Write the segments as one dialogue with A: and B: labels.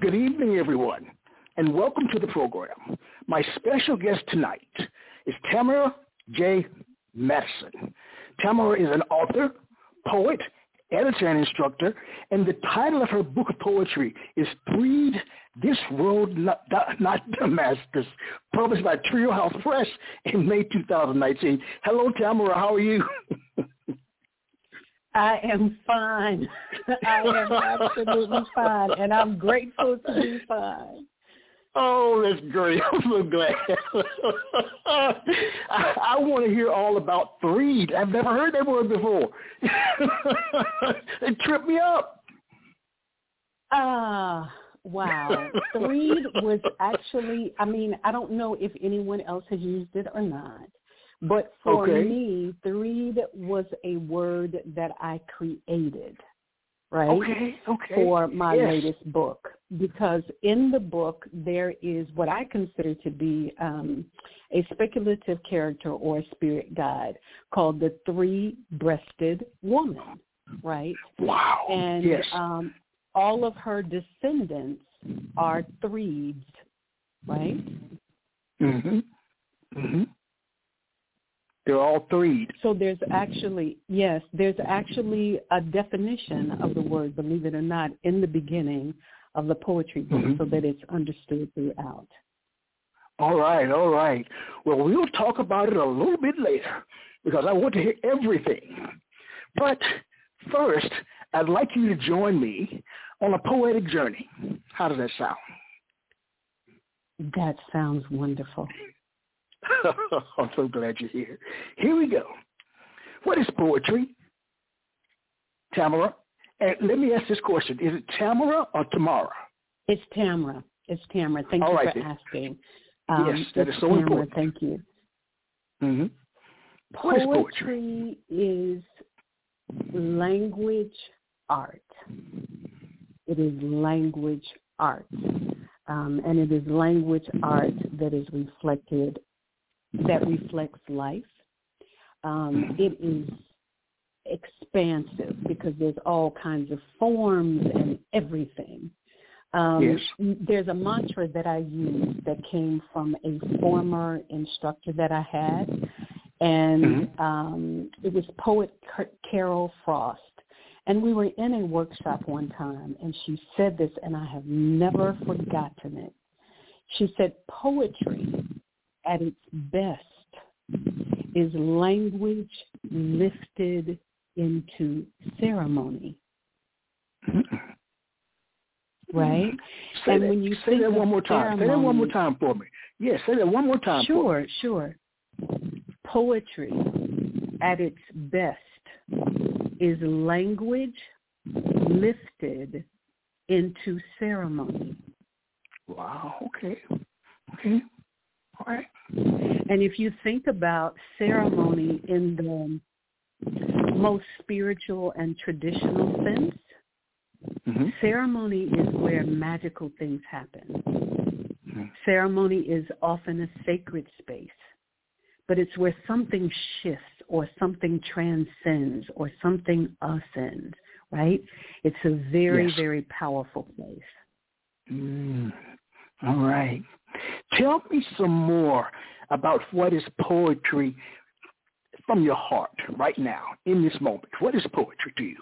A: Good evening, everyone, and welcome to the program. My special guest tonight is Tamara J. Madison. Tamara is an author, poet, editor, and instructor, and the title of her book of poetry is Threed This Road Not, Not Damascus, published by Trio House Press in May 2019. Hello, Tamara. How are you?
B: I am fine. I am absolutely fine, and I'm grateful to be fine.
A: Oh, that's great. I'm so glad. I, I want to hear all about Threed. I've never heard that word before. it tripped me up.
B: Ah, uh, wow. Threed was actually, I mean, I don't know if anyone else has used it or not. But for
A: okay.
B: me, threed was a word that I created right?
A: Okay, okay.
B: For my
A: yes.
B: latest book. Because in the book, there is what I consider to be um, a speculative character or a spirit guide called the Three-Breasted Woman, right?
A: Wow.
B: And
A: yes.
B: um, all of her descendants are threes, right?
A: Mm-hmm. Mm-hmm. They're all three.
B: So there's actually, yes, there's actually a definition of the word, believe it or not, in the beginning of the poetry book
A: mm-hmm.
B: so that it's understood throughout.
A: All right, all right. Well, we'll talk about it a little bit later because I want to hear everything. But first, I'd like you to join me on a poetic journey. How does that sound?
B: That sounds wonderful.
A: I'm so glad you're here. Here we go. What is poetry? Tamara? And let me ask this question. Is it Tamara or Tamara?
B: It's Tamara. It's Tamara. Thank
A: All
B: you
A: right,
B: for
A: then.
B: asking. Um,
A: yes, that is so
B: Tamara,
A: important.
B: Thank you.
A: Mm-hmm. Poetry?
B: Poetry is language art. It is language art. Um, and it is language art that is reflected that reflects life. Um, it is expansive because there's all kinds of forms and everything. Um,
A: yes.
B: There's a mantra that I use that came from a former instructor that I had, and
A: mm-hmm.
B: um, it was poet Carol Frost. And we were in a workshop one time, and she said this, and I have never forgotten it. She said, poetry at its best is language lifted into ceremony. Mm-hmm. Right?
A: Say
B: and
A: that,
B: when you
A: say that one more time. Say that one more time for me. Yes, say that one more time.
B: Sure, sure. Poetry at its best is language lifted into ceremony.
A: Wow. Okay. Okay. Right.
B: And if you think about ceremony in the most spiritual and traditional sense,
A: mm-hmm.
B: ceremony is where magical things happen. Mm-hmm. Ceremony is often a sacred space, but it's where something shifts or something transcends or something ascends, right? It's a very,
A: yes.
B: very powerful place.
A: Mm. All right. Tell me some more about what is poetry from your heart right now, in this moment. What is poetry to you?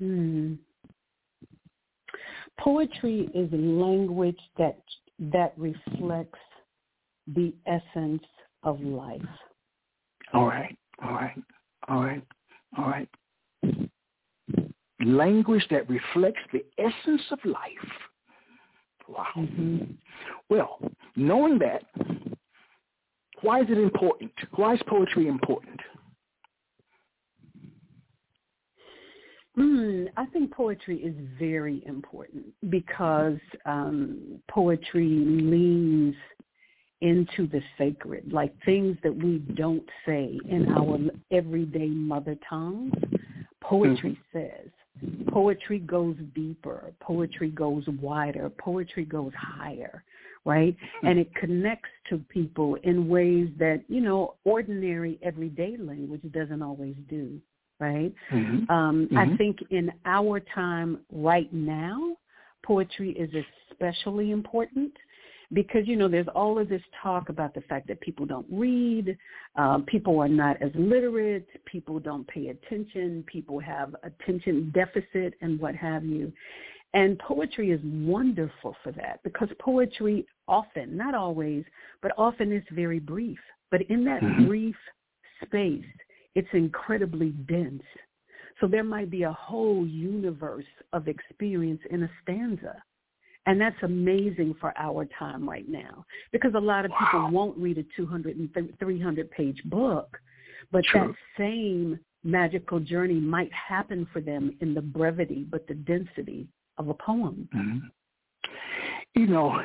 B: Hmm. Poetry is language that that reflects the essence of life.
A: All right, all right, all right, all right. Language that reflects the essence of life. Wow.
B: Mm-hmm.
A: Well, knowing that, why is it important? Why is poetry important?
B: Mm, I think poetry is very important because um, poetry leans into the sacred, like things that we don't say in our everyday mother tongues. Poetry mm-hmm. says. Poetry goes deeper. Poetry goes wider. Poetry goes higher, right? Mm-hmm. And it connects to people in ways that, you know, ordinary everyday language doesn't always do right? Mm-hmm. Um, mm-hmm. I think in our time right now, poetry is especially important because you know there's all of this talk about the fact that people don't read, um, people are not as literate, people don't pay attention, people have attention deficit and what have you. And poetry is wonderful for that because poetry often, not always, but often is very brief. But in that mm-hmm. brief space, it's incredibly dense. So there might be a whole universe of experience in a stanza. And that's amazing for our time right now because a lot of wow. people won't read a 200 and 300 page book, but True. that same magical journey might happen for them in the brevity but the density of a poem.
A: Mm-hmm. You know,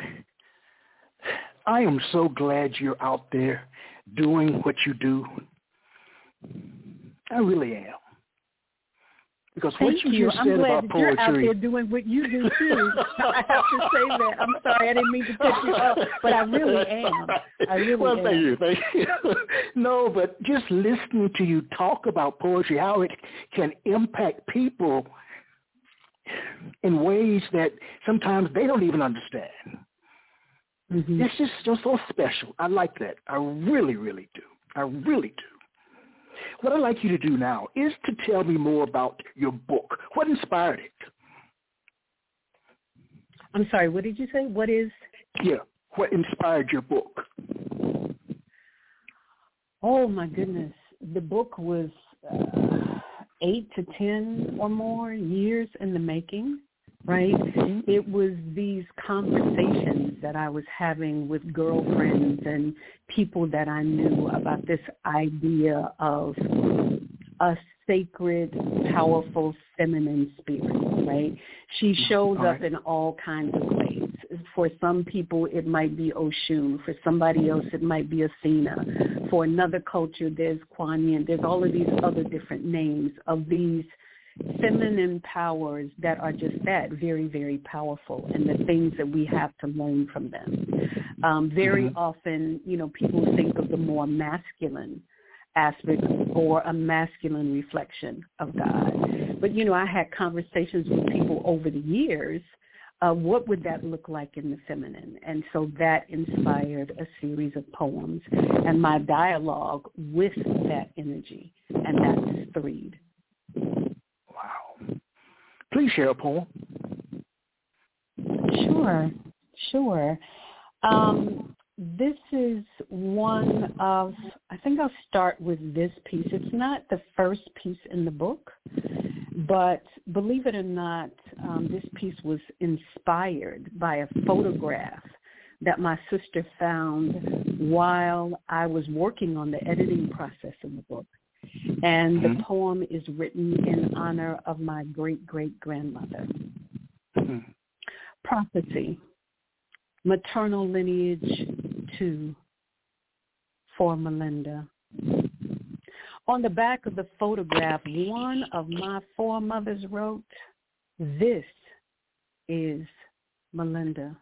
A: I am so glad you're out there doing what you do I really am. Because
B: Thank
A: what you,
B: you.
A: just
B: I'm
A: said
B: glad
A: about
B: that
A: poetry,
B: you're out there doing what you do too. I have to say that. I'm sorry, I didn't mean to cut you off, but I really am. I really
A: well,
B: am.
A: thank you, thank you. no, but just listening to you talk about poetry, how it can impact people in ways that sometimes they don't even understand. Mm-hmm. It's just, just so special. I like that. I really, really do. I really do. What I'd like you to do now is to tell me more about your book. What inspired it?
B: I'm sorry, what did you say? What is?
A: Yeah, what inspired your book?
B: Oh my goodness. The book was uh, eight to ten or more years in the making right? Mm-hmm. It was these conversations that I was having with girlfriends and people that I knew about this idea of a sacred, powerful, feminine spirit, right? She mm-hmm. shows up in all kinds of ways. For some people, it might be Oshun. For somebody else, it might be Athena. For another culture, there's Kuan Yin. There's all of these other different names of these feminine powers that are just that, very, very powerful, and the things that we have to learn from them. Um, very mm-hmm. often, you know, people think of the more masculine aspect or a masculine reflection of God. But, you know, I had conversations with people over the years uh, what would that look like in the feminine? And so that inspired a series of poems and my dialogue with that energy, and that's Threed.
A: Please share a poem.
B: Sure, sure. Um, this is one of, I think I'll start with this piece. It's not the first piece in the book, but believe it or not, um, this piece was inspired by a photograph that my sister found while I was working on the editing process in the book. And mm-hmm. the poem is written in honor of my great-great-grandmother. Mm-hmm. Prophecy, maternal lineage two for Melinda. On the back of the photograph, one of my foremothers wrote, this is Melinda.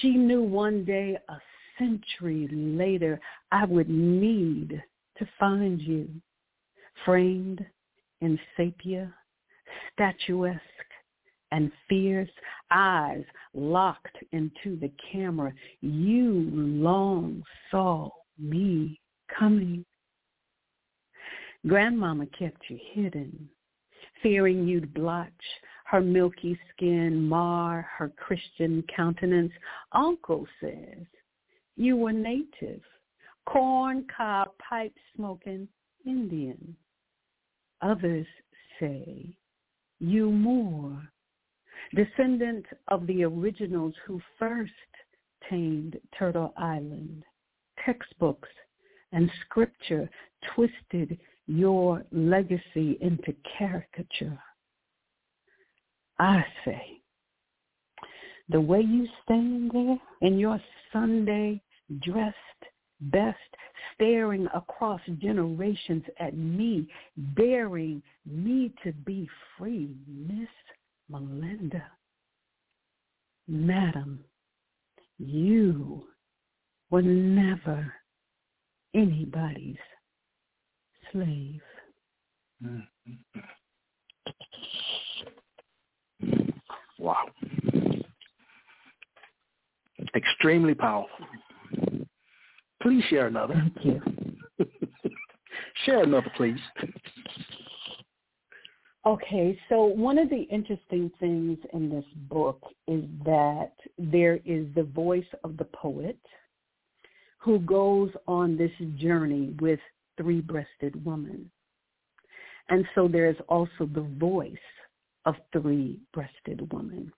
B: She knew one day, a century later, I would need to find you, framed in sepia, statuesque and fierce, eyes locked into the camera. You long saw me coming. Grandmama kept you hidden, fearing you'd blotch her milky skin, mar her Christian countenance. Uncle says you were native, corn cob pipe smoking Indian. Others say you more, descendant of the originals who first tamed Turtle Island. Textbooks and scripture twisted your legacy into caricature. I say, the way you stand there in your Sunday dressed best, staring across generations at me, daring me to be free, Miss Melinda. Madam, you were never anybody's slave.
A: Wow. Extremely powerful. Please share another.
B: Thank you.
A: share another, please.
B: Okay, so one of the interesting things in this book is that there is the voice of the poet who goes on this journey with three-breasted woman. And so there is also the voice of three-breasted woman.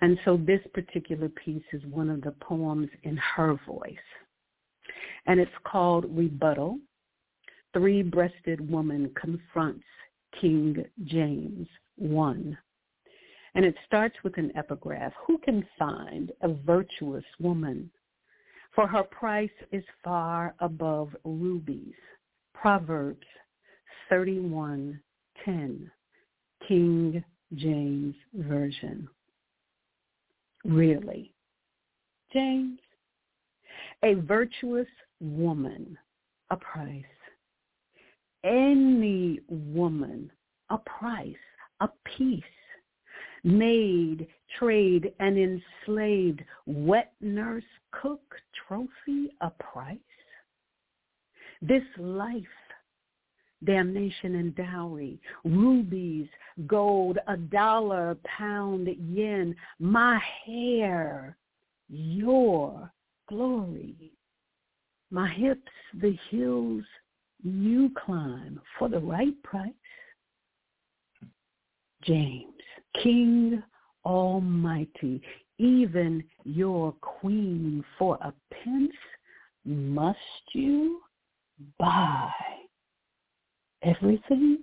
B: And so this particular piece is one of the poems in her voice. And it's called Rebuttal. Three-breasted woman confronts King James 1. And it starts with an epigraph. Who can find a virtuous woman? For her price is far above rubies. Proverbs 31:10, King James Version. Really? James? A virtuous woman, a price. Any woman, a price, a piece. Made, trade, and enslaved, wet nurse, cook, trophy, a price. This life, damnation and dowry, rubies, gold, a dollar, pound, yen, my hair, your glory. My hips, the hills you climb for the right price. James, King Almighty, even your queen for a pence, must you buy everything?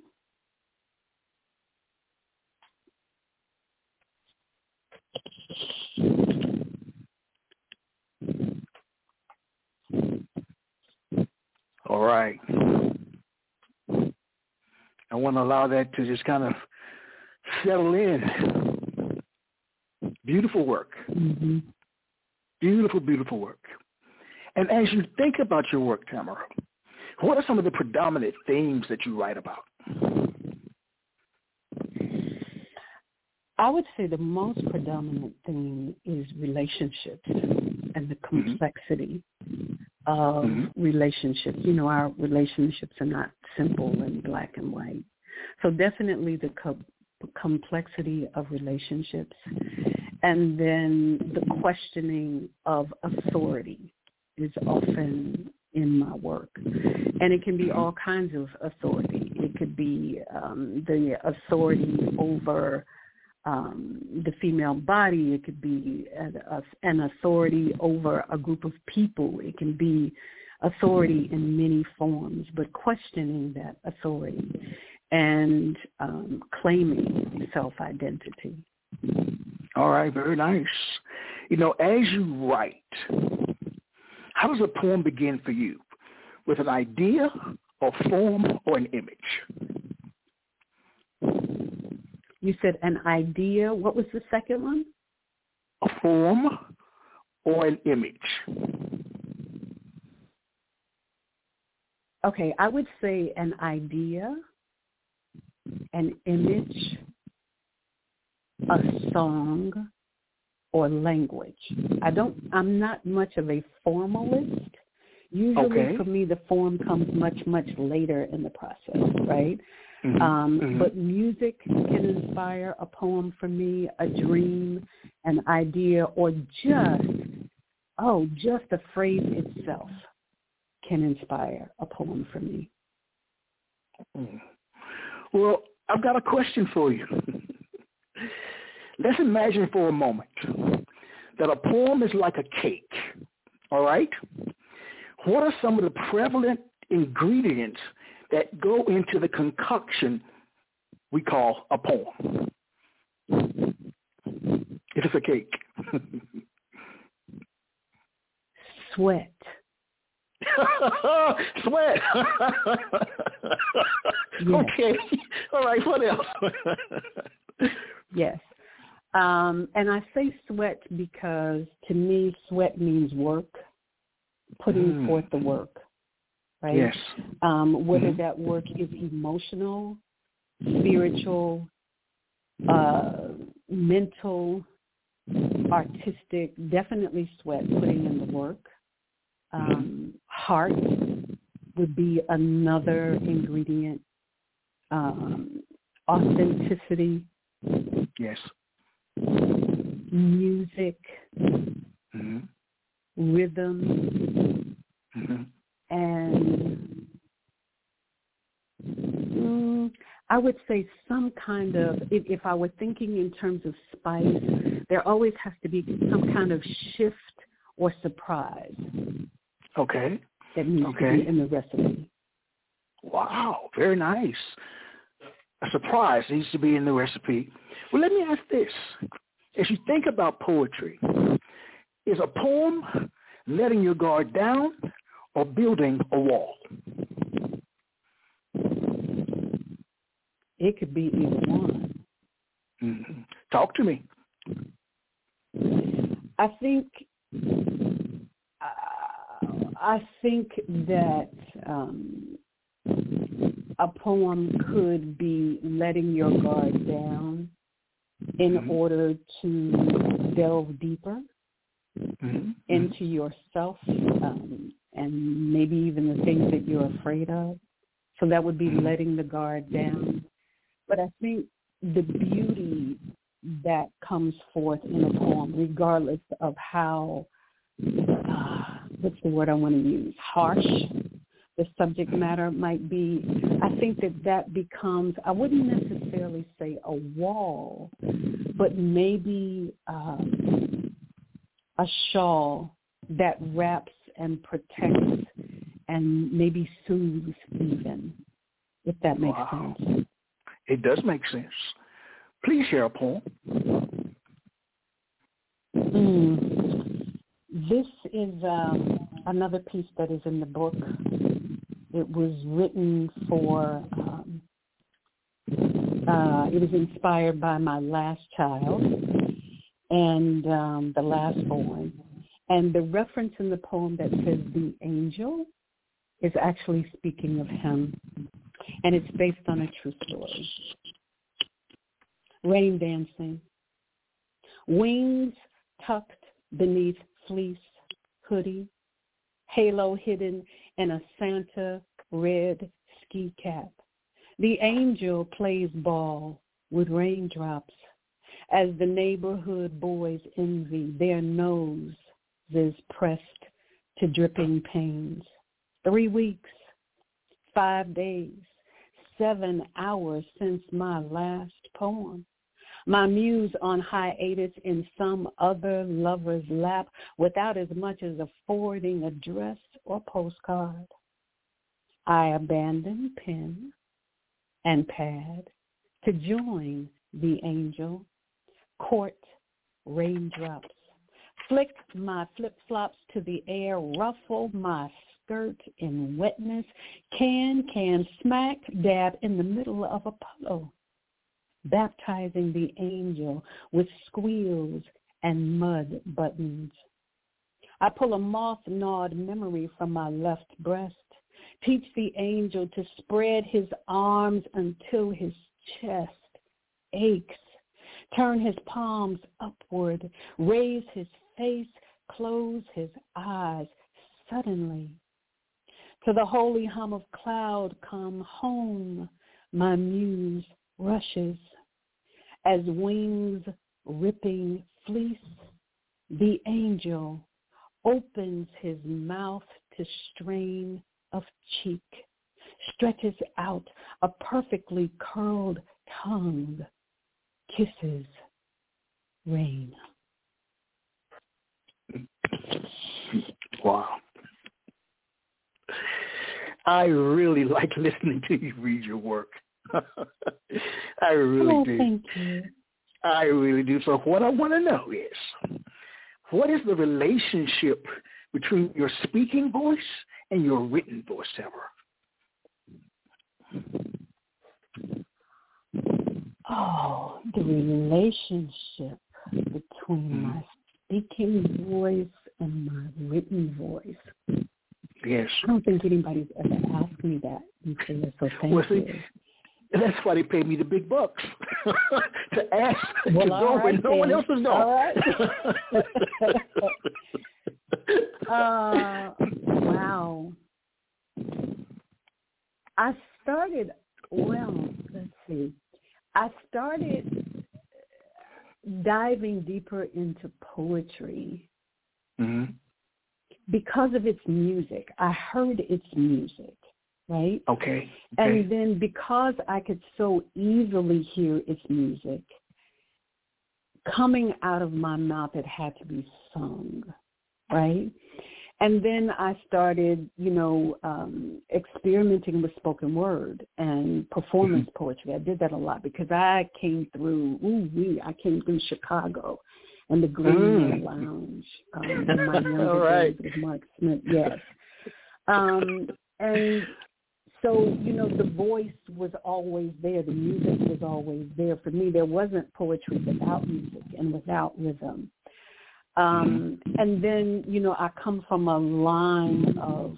A: All right. I want to allow that to just kind of settle in. Beautiful work.
B: Mm-hmm.
A: Beautiful, beautiful work. And as you think about your work, Tamara, what are some of the predominant themes that you write about?
B: I would say the most predominant theme is relationships and the
A: Mm-hmm.
B: complexity of
A: Mhm.
B: relationships. You know, our relationships are not simple and black and white. So definitely the co- complexity of relationships and then the questioning of authority is often in my work. And it can be all kinds of authority. It could be um, the authority over um, the female body. It could be an, an authority over a group of people. It can be authority in many forms, but questioning that authority and um, claiming self-identity.
A: All right, very nice. You know, as you write, how does a poem begin for you? With an idea, or form, or an image?
B: You said an idea. What was the second one?
A: A form or an image?
B: Okay, I would say an idea, an image, a song, or language. I don't. I'm not much of a formalist. Usually,
A: Okay.
B: for me, the form comes much, much later in the process, right?
A: Mhm,
B: Um,
A: mhm.
B: But music can inspire a poem for me, a dream, an idea, or just, oh, just the phrase itself can inspire a poem for me.
A: Mm. Well, I've got a question for you. Let's imagine for a moment that a poem is like a cake, all right? What are some of the prevalent ingredients that go into the concoction we call a poem. It is a cake.
B: Sweat.
A: Sweat. Okay. All right. What else?
B: Yes. Um, and I say sweat because to me, sweat means work, putting
A: Mm.
B: forth the work, right?
A: yes.
B: Um, whether
A: Mhm.
B: that work is emotional, spiritual, uh, mental, artistic, definitely sweat, putting in the work. Um, heart would be another ingredient. Um, authenticity,
A: Yes.
B: music,
A: hmm
B: rhythm,
A: hmm
B: and mm, I would say some kind of, if, if I were thinking in terms of spice, there always has to be some kind of shift or surprise
A: Okay.
B: that needs to
A: Okay.
B: be in the recipe.
A: Wow. Very nice. A surprise needs to be in the recipe. Well, let me ask this. As you think about poetry, is a poem letting your guard down or building a wall?
B: It could be either one.
A: hmm Talk to me.
B: I think uh, I think that um, a poem could be letting your guard down in
A: Mhm.
B: order to delve deeper
A: hmm
B: into yourself um, and maybe even the things that you're afraid of. So that would be letting the guard down. But I think the beauty that comes forth in a poem, regardless of how, uh, what's the word I want to use, harsh the subject matter might be, I think that that becomes, I wouldn't necessarily say a wall, but maybe um, a shawl that wraps and protects and maybe soothes even, if that makes
A: Wow.
B: sense.
A: It does make sense. Please share a poem.
B: Mm. This is um, another piece that is in the book. It was written for, um, uh, it was inspired by my last child and um, the last born. And the reference in the poem that says the angel is actually speaking of him. And it's based on a true story. Rain dancing. Wings tucked beneath fleece hoodie, halo hidden in a Santa red ski cap. The angel plays ball with raindrops as the neighborhood boys envy their noses pressed to dripping pains. Three weeks, five days, seven hours since my last poem. My muse on hiatus in some other lover's lap without as much as a forwarding address or postcard. I abandon pen and pad to join the angel, court raindrops, flick my flip-flops to the air, ruffle my skirt in wetness, can, can, smack, dab in the middle of a puddle baptizing the angel with squeals and mud buttons. I pull a moth-gnawed memory from my left breast, teach the angel to spread his arms until his chest aches, turn his palms upward, raise his face, close his eyes suddenly. To the holy hum of cloud come home, my muse rushes as wings ripping fleece, the angel opens his mouth to strain of cheek, stretches out a perfectly curled tongue, kisses rain.
A: Wow. I really like listening to you read your work. I really
B: oh,
A: do.
B: Thank you.
A: I really do. So what I want to know is, what is the relationship between your speaking voice and your written voice, Tamara?
B: Oh, the relationship between mm-hmm. my speaking voice and my written voice.
A: Yes.
B: I don't think anybody's ever asked me that before, so thank
A: well, see,
B: you.
A: That's why they pay me the big bucks to ask
B: well,
A: to go
B: right,
A: when no one else is going.
B: All right. uh, wow. I started, well, let's see. I started diving deeper into poetry
A: mm-hmm.
B: because of its music. I heard its music, right?
A: Okay. okay.
B: And then because I could so easily hear its music, coming out of my mouth, it had to be sung, right? And then I started, you know, um, experimenting with spoken word and performance mm-hmm. poetry. I did that a lot because I came through, ooh wee, I came through Chicago and the Green mm. Lounge um, my younger
A: right.
B: days with Marc Smith. Yes. Um, and so, you know, the voice was always there. The music was always there. For me, there wasn't poetry without music and without rhythm. Um, and then, you know, I come from a line of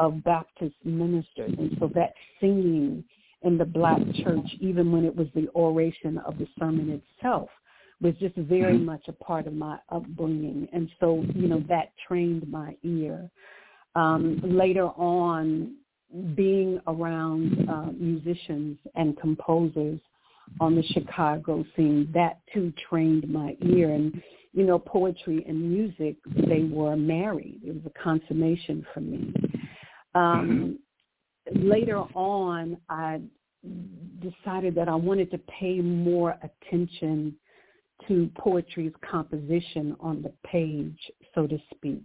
B: of Baptist ministers, and so that singing in the black church, even when it was the oration of the sermon itself, was just very mm-hmm. much a part of my upbringing, and so you know that trained my ear. Um, later on, being around uh, musicians and composers on the Chicago scene, that too trained my ear, and you know, poetry and music, they were married. It was a consummation for me. Um, later on, I decided that I wanted to pay more attention to poetry's composition on the page, so to speak.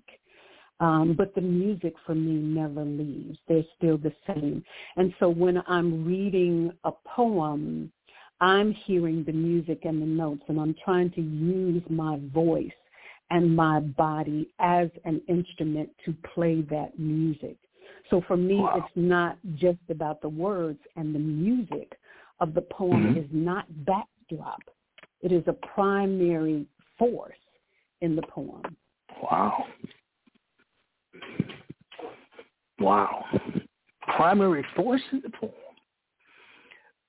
B: Um, but the music for me never leaves. They're still the same. And so when I'm reading a poem, I'm hearing the music and the notes and I'm trying to use my voice and my body as an instrument to play that music. So for me, wow. it's not just about the words and the music of the poem mm-hmm. is not backdrop. It is a primary force in the poem.
A: Wow. Wow. Primary force in the poem.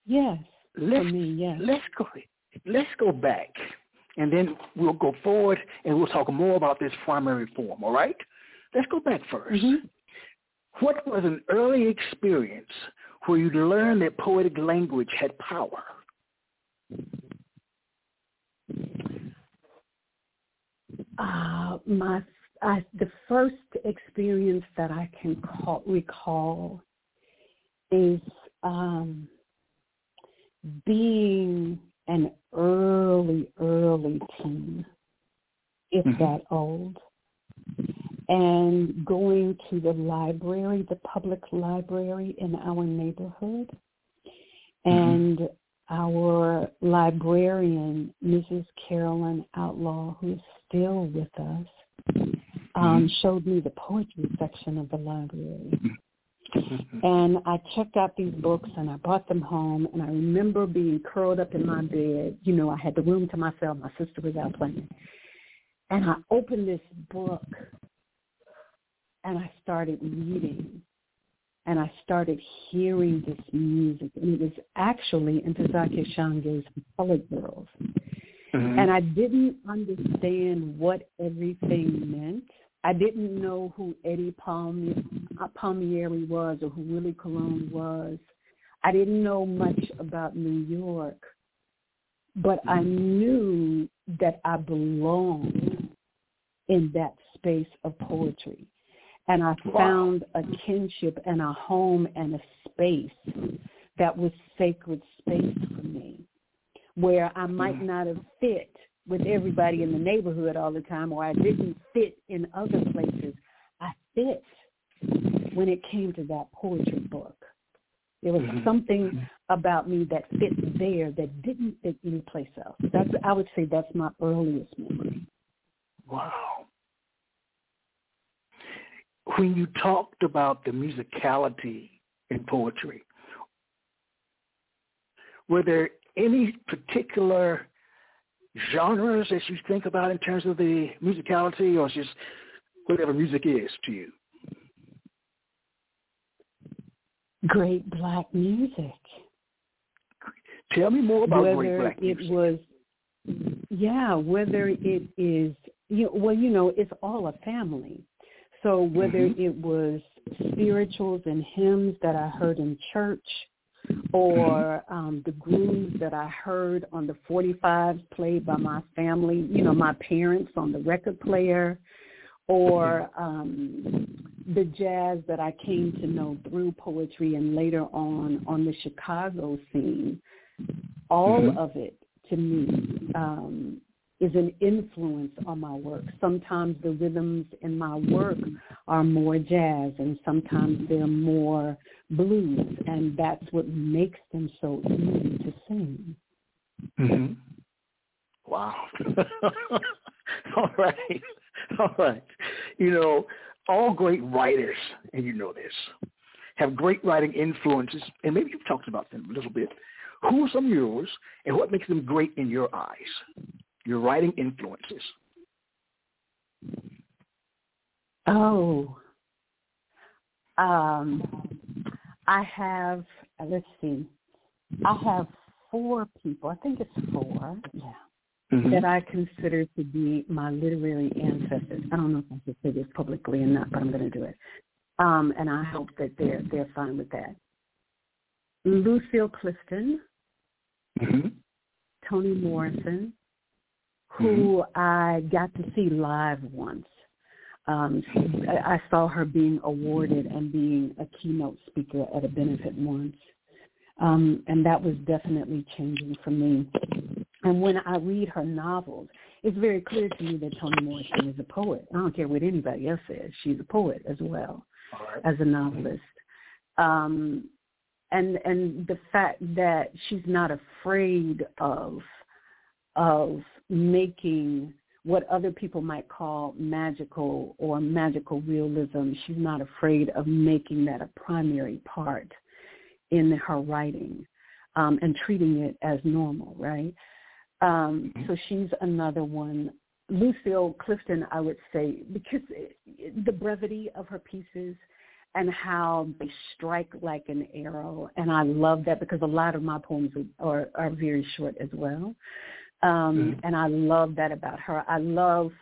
B: Yes
A: let's,
B: for me, yes.
A: Let's go. Let's go back, and then we'll go forward, and we'll talk more about this primary form. All right? Let's go back 1st
B: mm-hmm.
A: What was an early experience where you learned that poetic language had power?
B: Uh, my I, the first experience that I can call, recall is um, being an early, early teen, if mm-hmm. that old, and going to the library, the public library in our neighborhood, mm-hmm. and our librarian, Mrs. Carolyn Outlaw, who is still with us, um, mm-hmm. showed me the poetry section of the library. Mm-hmm. and I checked out these books and I brought them home and I remember being curled up in my bed. You know, I had the room to myself. My sister was out playing. And I opened this book and I started reading and I started hearing this music. And it was actually Ntozake Shange's Colored Girls. Mm-hmm. And I didn't understand what everything meant I didn't know who Eddie Palmieri, Palmieri was or who Willie Colon was. I didn't know much about New York, but I knew that I belonged in that space of poetry. And I found a kinship and a home and a space that was sacred space for me, where I might not have fit with everybody in the neighborhood all the time or I didn't fit in other places. I fit when it came to that poetry book. There was
A: Mhm.
B: something about me that fit there that didn't fit anyplace else. That's I would say that's my earliest memory.
A: Wow. When you talked about the musicality in poetry, were there any particular genres that you think about in terms of the musicality or just whatever music is to you?
B: Great black music.
A: Tell me more about great
B: whether
A: black
B: it was yeah whether it is you know, well you know it's all a family so whether
A: Mhm.
B: it was spirituals and hymns that i heard in church or um the grooves that i heard on the 45s played by my family you know my parents on the record player or um the jazz that i came to know through poetry and later on on the chicago scene all
A: Mhm.
B: of it to me um, is an influence on my work. Sometimes the rhythms in my work are more jazz, and sometimes they're more blues, and that's what makes them so easy to sing.
A: hmm Wow. all right. All right. You know, all great writers, and you know this, have great writing influences, and maybe you've talked about them a little bit. Who are some of yours, and what makes them great in your eyes? Your writing influences.
B: Oh, um, I have. Let's see. I have four people. I think it's four. Yeah.
A: Mhm.
B: that I consider to be my literary ancestors. I don't know if I should say this publicly or not, but I'm going to do it. Um, and I hope that they're they're fine with that. Lucille Clifton,
A: Mhm.
B: Toni Morrison, who I got to see live once. Um, I saw her being awarded and being a keynote speaker at a benefit once, um, and that was definitely changing for me. And when I read her novels, it's very clear to me that Toni Morrison is a poet. I don't care what anybody else says; she's a poet as well
A: right.
B: as a novelist. Um, and and the fact that she's not afraid of of making what other people might call magical or magical realism. She's not afraid of making that a primary part in her writing um, and treating it as normal, right? Um, so she's another one. Lucille Clifton, I would say, because the brevity of her pieces and how they strike like an arrow, and I love that because a lot of my poems are, are very short as well. Um,
A: Mhm.
B: And I love that about her. I love,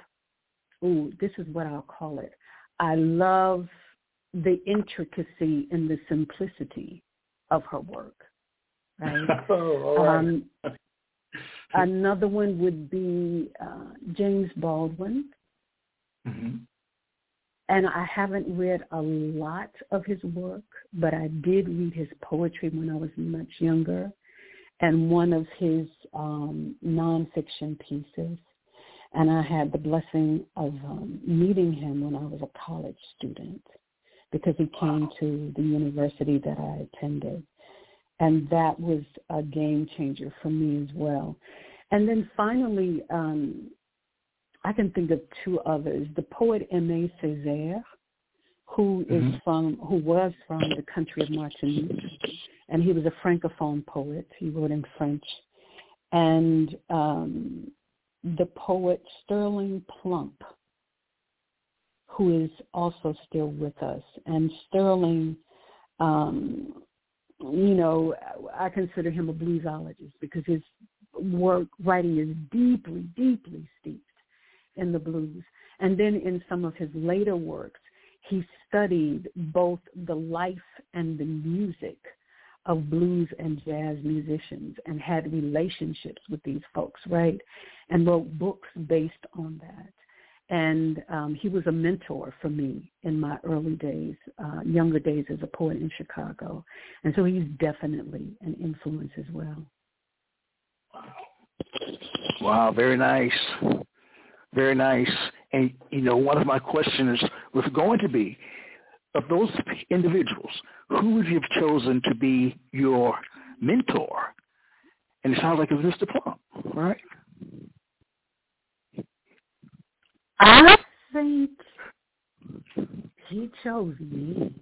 B: ooh, this is what I'll call it. I love the intricacy and the simplicity of her work, right?
A: oh, right.
B: Um, another one would be uh, James Baldwin.
A: Mhm.
B: And I haven't read a lot of his work, but I did read his poetry when I was much younger. And one of his um, nonfiction pieces. And I had the blessing of um, meeting him when I was a college student because he came
A: Wow.
B: to the university that I attended. And that was a game changer for me as well. And then finally, um, I can think of two others. The poet Aimé Césaire, who is
A: Mhm.
B: from, who was from the country of Martinique, and he was a francophone poet. He wrote in French, and um, the poet Sterling Plumpp, who is also still with us. And Sterling, um, you know, I consider him a bluesologist because his work writing is deeply, deeply steeped in the blues. And then in some of his later works, he studied both the life and the music of blues and jazz musicians and had relationships with these folks, right? And wrote books based on that. And um, he was a mentor for me in my early days, uh, younger days as a poet in Chicago. And so he's definitely an influence as well.
A: Wow, very nice. Very nice. And, you know, one of my questions was going to be, of those individuals, who would you have chosen to be your mentor? And it sounds like it was Mr. Plumpp, right?
B: I think he chose me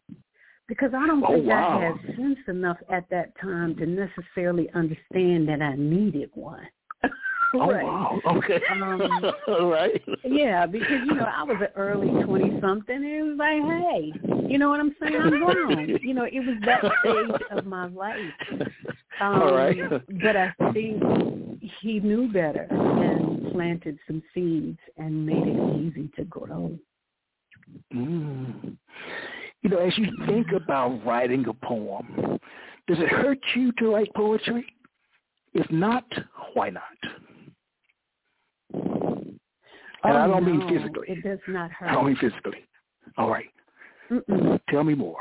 B: because I don't
A: Oh,
B: think
A: wow.
B: I had sense enough at that time to necessarily understand that I needed one.
A: Oh,
B: right.
A: wow. Okay.
B: Um,
A: All right.
B: Yeah, because you know I was an early twenty something, and it was like, hey, you know what I'm saying? I'm grown. You know, it was that stage of my life. Um,
A: All right.
B: But I think he knew better and planted some seeds and made it easy to grow.
A: Mm. You know, as you think about writing a poem, does it hurt you to write poetry? If not, why not? And
B: oh,
A: I don't mean physically.
B: It does not hurt.
A: I don't mean physically. All right.
B: Mm-mm.
A: Tell me more.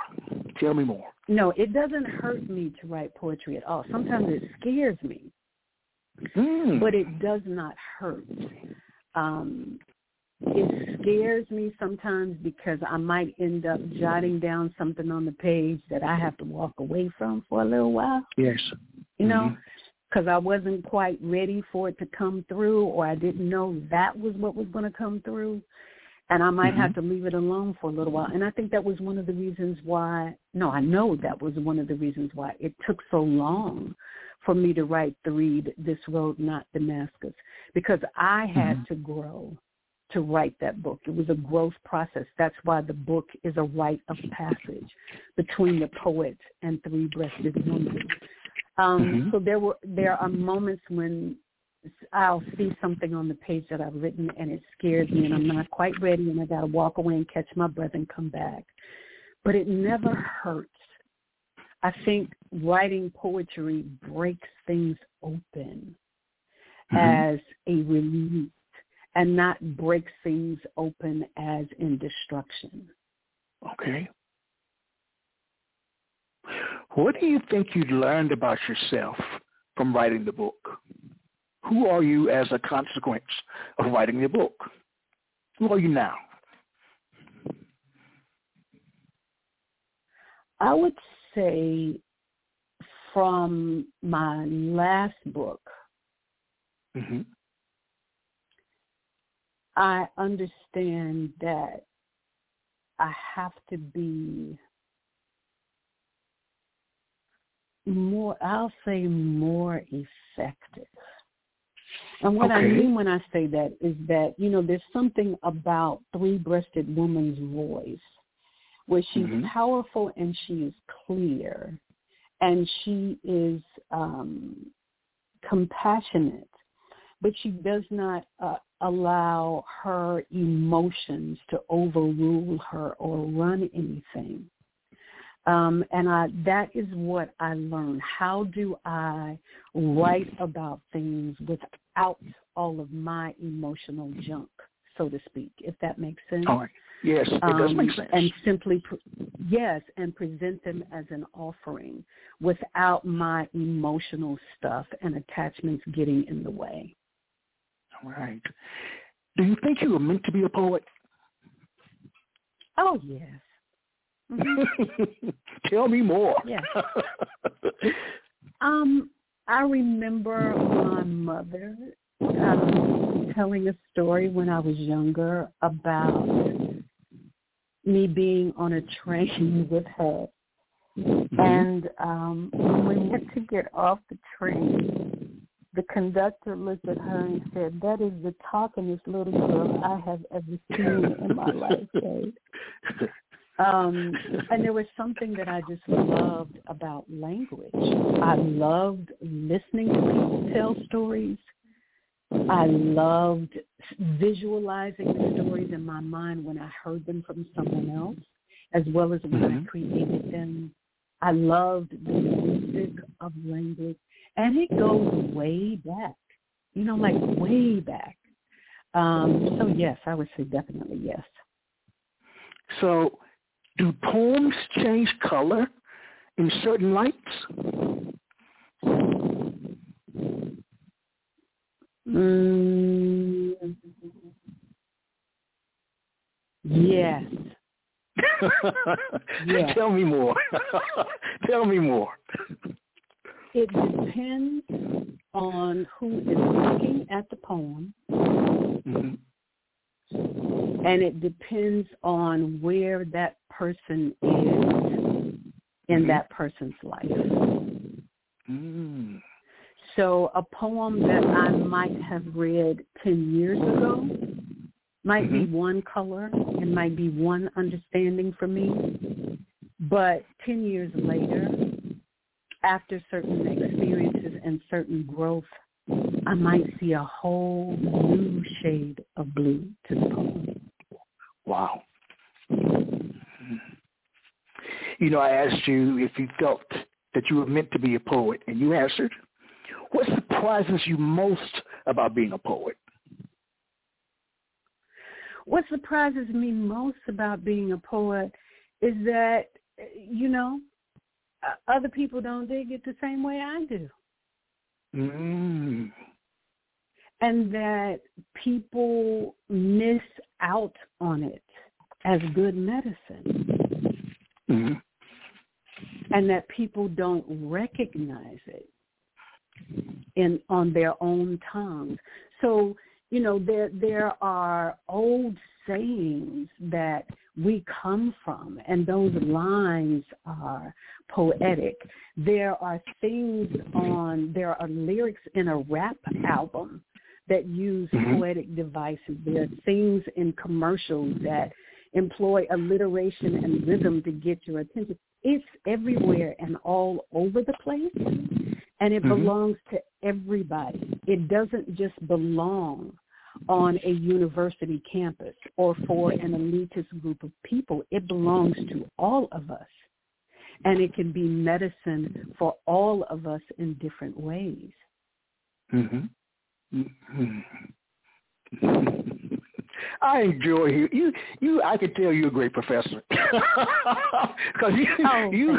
A: Tell me more.
B: No, it doesn't hurt me to write poetry at all. Sometimes it scares me.
A: Mm.
B: but it does not hurt. Um, it scares me sometimes because I might end up jotting down something on the page that I have to walk away from for a little while,
A: yes.
B: you know,
A: Mhm.
B: Because I wasn't quite ready for it to come through or I didn't know that was what was going to come through. And I might have mm-hmm. to leave it alone for a little while. And I think that was one of the reasons why, no, I know that was one of the reasons why it took so long for me to write Threed This Road Not Damascus because I had mm-hmm. to grow to write that book. It was a growth process. That's why the book is a rite of passage between the poet and three-breasted woman. Um,
A: Mhm.
B: So there were there are moments when I'll see something on the page that I've written and it scares me and I'm not quite ready and I got to walk away and catch my breath and come back. But it never hurts. I think writing poetry breaks things open
A: Mhm.
B: as a release and not breaks things open as in destruction.
A: Okay. What do you think you learned about yourself from writing the book? Who are you as a consequence of writing the book? Who are you now?
B: I would say from my last book,
A: hmm
B: I understand that I have to be more, I'll say more effective. And what I mean when I say that is that, you know, there's something about three-breasted woman's voice where she's
A: Mhm.
B: powerful and she is clear and she is um, compassionate, but she does not uh, allow her emotions to overrule her or run anything. Um, and I, that is what I learned. How do I write about things without all of my emotional junk, so to speak, if that makes sense?
A: All right. Yes, it does
B: Um,
A: make sense.
B: And simply, pre- yes, and present them as an offering without my emotional stuff and attachments getting in the way.
A: All right. Do you think you were meant to be a poet?
B: Oh, yes. Mhm.
A: Tell me more.
B: Yeah. Um, I remember my mother um, telling a story when I was younger about me being on a train with her.
A: Mhm.
B: And um, when we went to get off the train, the conductor looked at her and said, that is the talkingest little girl I have ever seen in my life. Um, and there was something that I just loved about language. I loved listening to people tell stories. I loved visualizing the stories in my mind when I heard them from someone else, as well as when
A: Mhm.
B: I created them. I loved the music of language, and it goes way back. You know, like way back. Um, so yes, I would say definitely yes.
A: So, do poems change color in certain lights?
B: Mm, yes. Yeah.
A: Tell me more. Tell me more.
B: It depends on who is looking at the poem,
A: Mhm.
B: And it depends on where that person is in
A: Mhm.
B: that person's life.
A: Mm.
B: So a poem that I might have read 10 years ago might be
A: Mhm.
B: one color and might be one understanding for me. But 10 years later, after certain experiences and certain growth, I might see a whole new shade of blue to the poem.
A: Wow. You know, I asked you if you felt that you were meant to be a poet, and you answered. What surprises you most about being a poet?
B: What surprises me most about being a poet is that, you know, other people don't dig it the same way I do.
A: Mm.
B: and that people miss out on it as good medicine
A: Mm.
B: and that people don't recognize it in on their own tongues so you know there there are old sayings that we come from and those lines are poetic there are things on there are lyrics in a rap album that use
A: Mhm.
B: poetic devices there are things in commercials that employ alliteration and rhythm to get your attention it's everywhere and all over the place and it
A: Mhm.
B: belongs to everybody it doesn't just belong on a university campus or for an elitist group of people. It belongs to all of us. And it can be medicine for all of us in different ways.
A: Mhm. Mhm. I enjoy you. You, you. I can tell you're a great professor because you,
B: Oh,
A: you,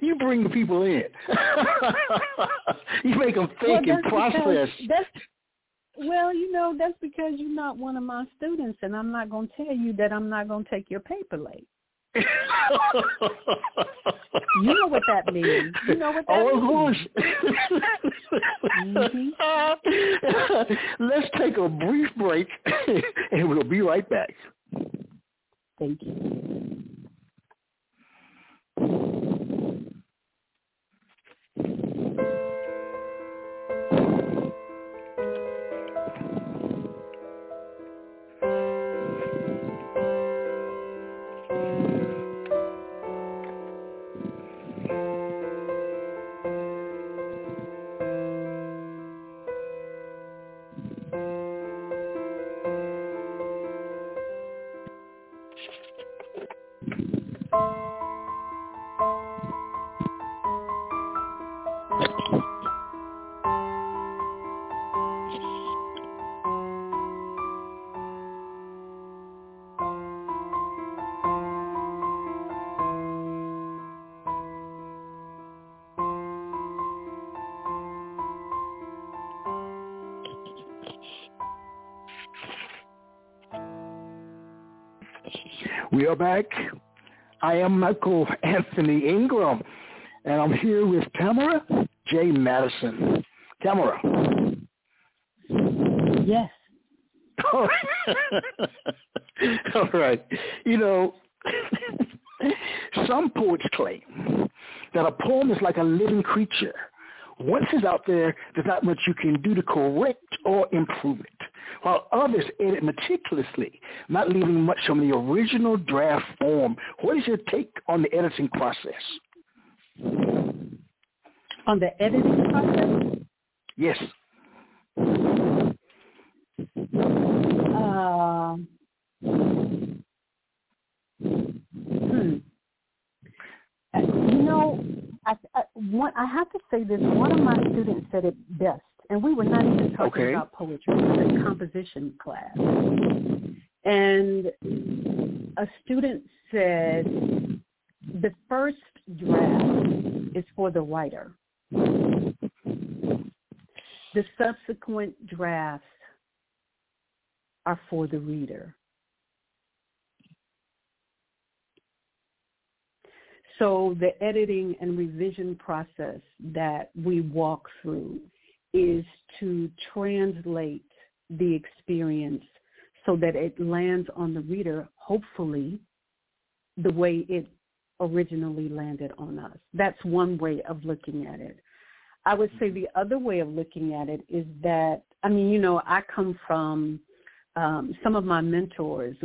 A: you bring the people in. you make them
B: Well,
A: think and
B: that's
A: process.
B: because- That's, well, you know, that's because you're not one of my students, and I'm not going to tell you that I'm not going to take your paper late. You know what that means. You know what that
A: oh, of
B: means.
A: course. Mm-hmm. Let's take a brief break, and we'll be right back.
B: Thank you.
A: We are back. I am Michael Anthony Ingram, and I'm here with Tamara J. Madison. Tamara.
B: Yes.
A: All right. All right. You know, some poets claim that a poem is like a living creature. Once it's out there, there's not much you can do to correct or improve it, while others edit meticulously, not leaving much from the original draft form. What is your take on the editing process?
B: On the editing process,
A: Yes.
B: Um, hmm. Uh, You know, I, I, one, I have to say this. One of my students said it best, and we were not even talking
A: Okay.
B: about poetry. A composition class. And a student said the first draft is for the writer. The subsequent drafts are for the reader. So the editing and revision process that we walk through is to translate the experience so that it lands on the reader, hopefully, the way it originally landed on us. That's one way of looking at it. I would say the other way of looking at it is that, I mean, you know, I come from um, some of my mentors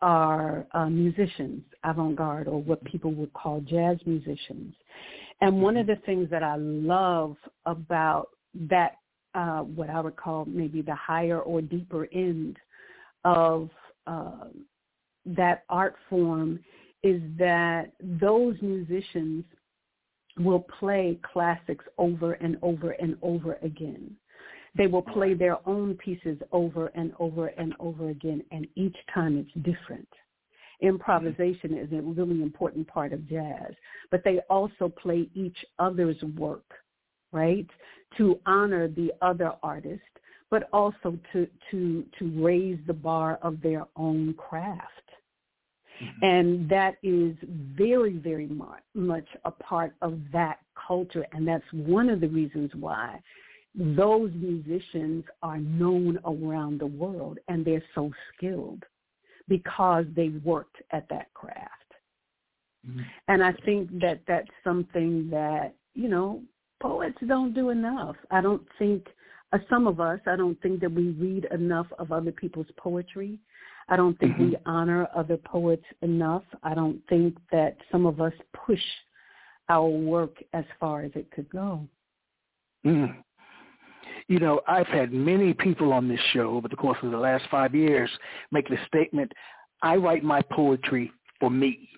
B: are uh, musicians, avant-garde, or what people would call jazz musicians. And one of the things that I love about that, uh, what I would call maybe the higher or deeper end of uh, that art form is that those musicians will play classics over and over and over again. They will play their own pieces over and over and over again, and each time it's different. Improvisation is a really important part of jazz, but they also play each other's work, right, to honor the other artist, but also to to to raise the bar of their own craft Mm-hmm. And that is very, very much a part of that culture. And that's one of the reasons why those musicians are known around the world and they're so skilled because they worked at that craft. Mm-hmm. And I think that that's something that, you know, poets don't do enough. I don't think, uh, some of us, I don't think that we read enough of other people's poetry. I don't think mm-hmm. we honor other poets enough. I don't think that some of us push our work as far as it could go.
A: Mm. You know, I've had many people on this show over the course of the last five years make the statement, I write my poetry for me.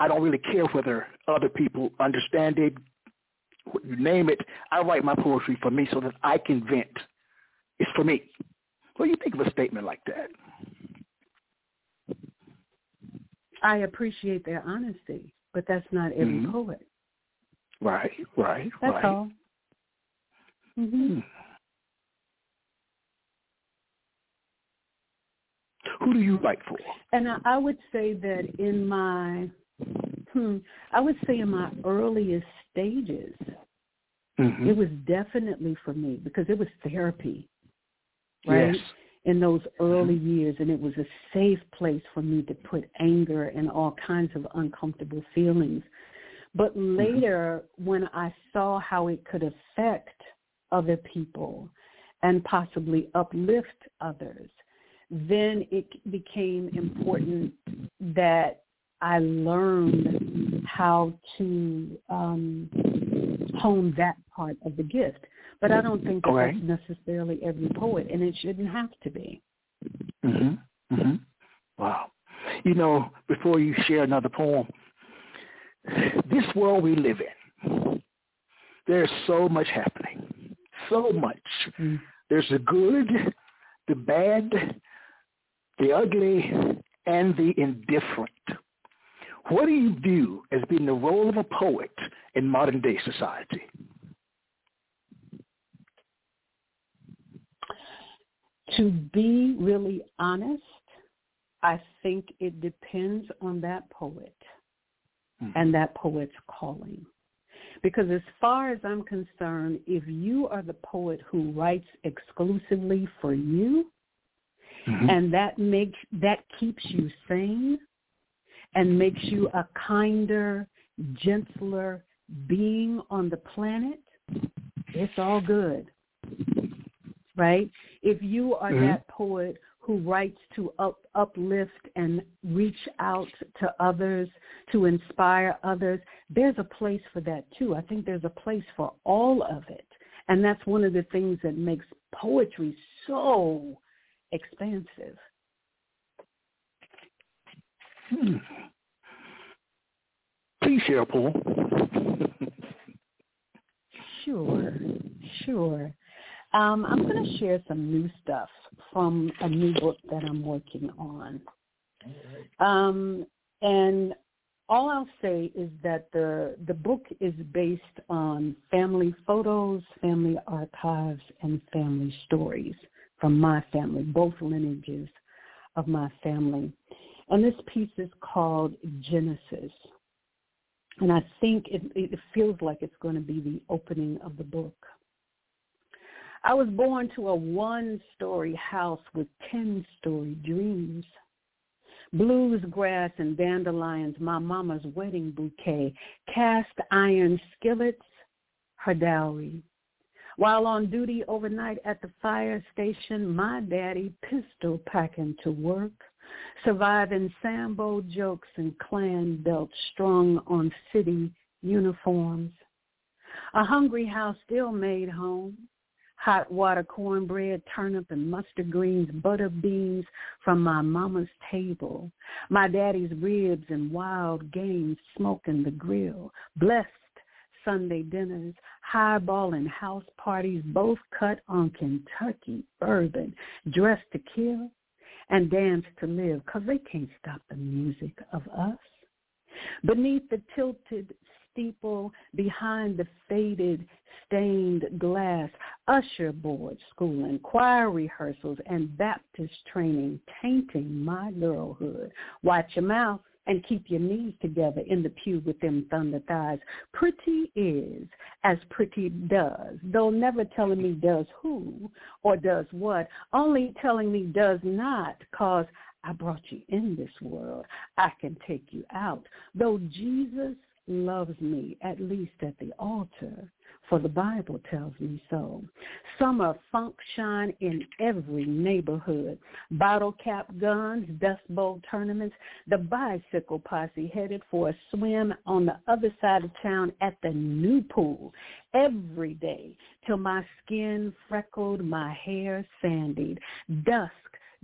A: I don't really care whether other people understand it, you name it. I write my poetry for me so that I can vent. It's for me. What do you think of a statement like that?
B: I appreciate their honesty, but that's not every
A: mm-hmm.
B: poet.
A: Right, right,
B: that's
A: right.
B: all. Mm-hmm. Hmm.
A: Who do you write for?
B: And I, I would say that in my, hmm, I would say in my earliest stages,
A: mm-hmm.
B: it was definitely for me because it was therapy, right?
A: Yes
B: in those early years and it was a safe place for me to put anger and all kinds of uncomfortable feelings. But mm-hmm. later when I saw how it could affect other people and possibly uplift others, then it became important that I learned how to um, hone that part of the gift. But I don't think that that's necessarily every poet, and it shouldn't have to be.
A: Mhm. Mhm. Wow. You know, before you share another poem, this world we live in, there's so much happening. So much. Mm. There's the good, the bad, the ugly, and the indifferent. What do you view as being the role of a poet in modern day society?
B: To be really honest, I think it depends on that poet mm-hmm. and that poet's calling. Because as far as I'm concerned, if you are the poet who writes exclusively for you, mm-hmm. and that makes that keeps you sane and makes you a kinder, gentler being on the planet, it's all good right? If you are mm-hmm. that poet who writes to up, uplift and reach out to others, to inspire others, there's a place for that too. I think there's a place for all of it. And that's one of the things that makes poetry so expansive.
A: Hmm. Please share, Paul.
B: sure, sure. Um, I'm going to share some new stuff from a new book that I'm working on. Um, and all I'll say is that the the book is based on family photos, family archives, and family stories from my family, both lineages of my family. And this piece is called Genesis. And I think it, it feels like it's going to be the opening of the book. I was born to a one-story house with ten-story dreams. Blues grass and dandelions, my mama's wedding bouquet, cast iron skillets, her dowry. While on duty overnight at the fire station, my daddy pistol packing to work, surviving Sambo jokes and Klan belts strung on city uniforms. A hungry house still made home, hot water cornbread, turnip and mustard greens, butter beans from my mama's table, my daddy's ribs and wild game smoking the grill, blessed Sunday dinners, highball and house parties, both cut on Kentucky bourbon, dressed to kill and dance to live, because they can't stop the music of us. Beneath the tilted steeple behind the faded stained glass, usher board schooling, choir rehearsals, and Baptist training tainting my girlhood. Watch your mouth and keep your knees together in the pew with them thunder thighs. Pretty is as pretty does, though never telling me does who or does what, only telling me does not, cause I brought you in this world. I can take you out. Though Jesus loves me, at least at the altar, for the Bible tells me so. Summer funk shine in every neighborhood. Bottle cap guns, dust bowl tournaments, the bicycle posse headed for a swim on the other side of town at the new pool every day till my skin freckled, my hair sandied, dusk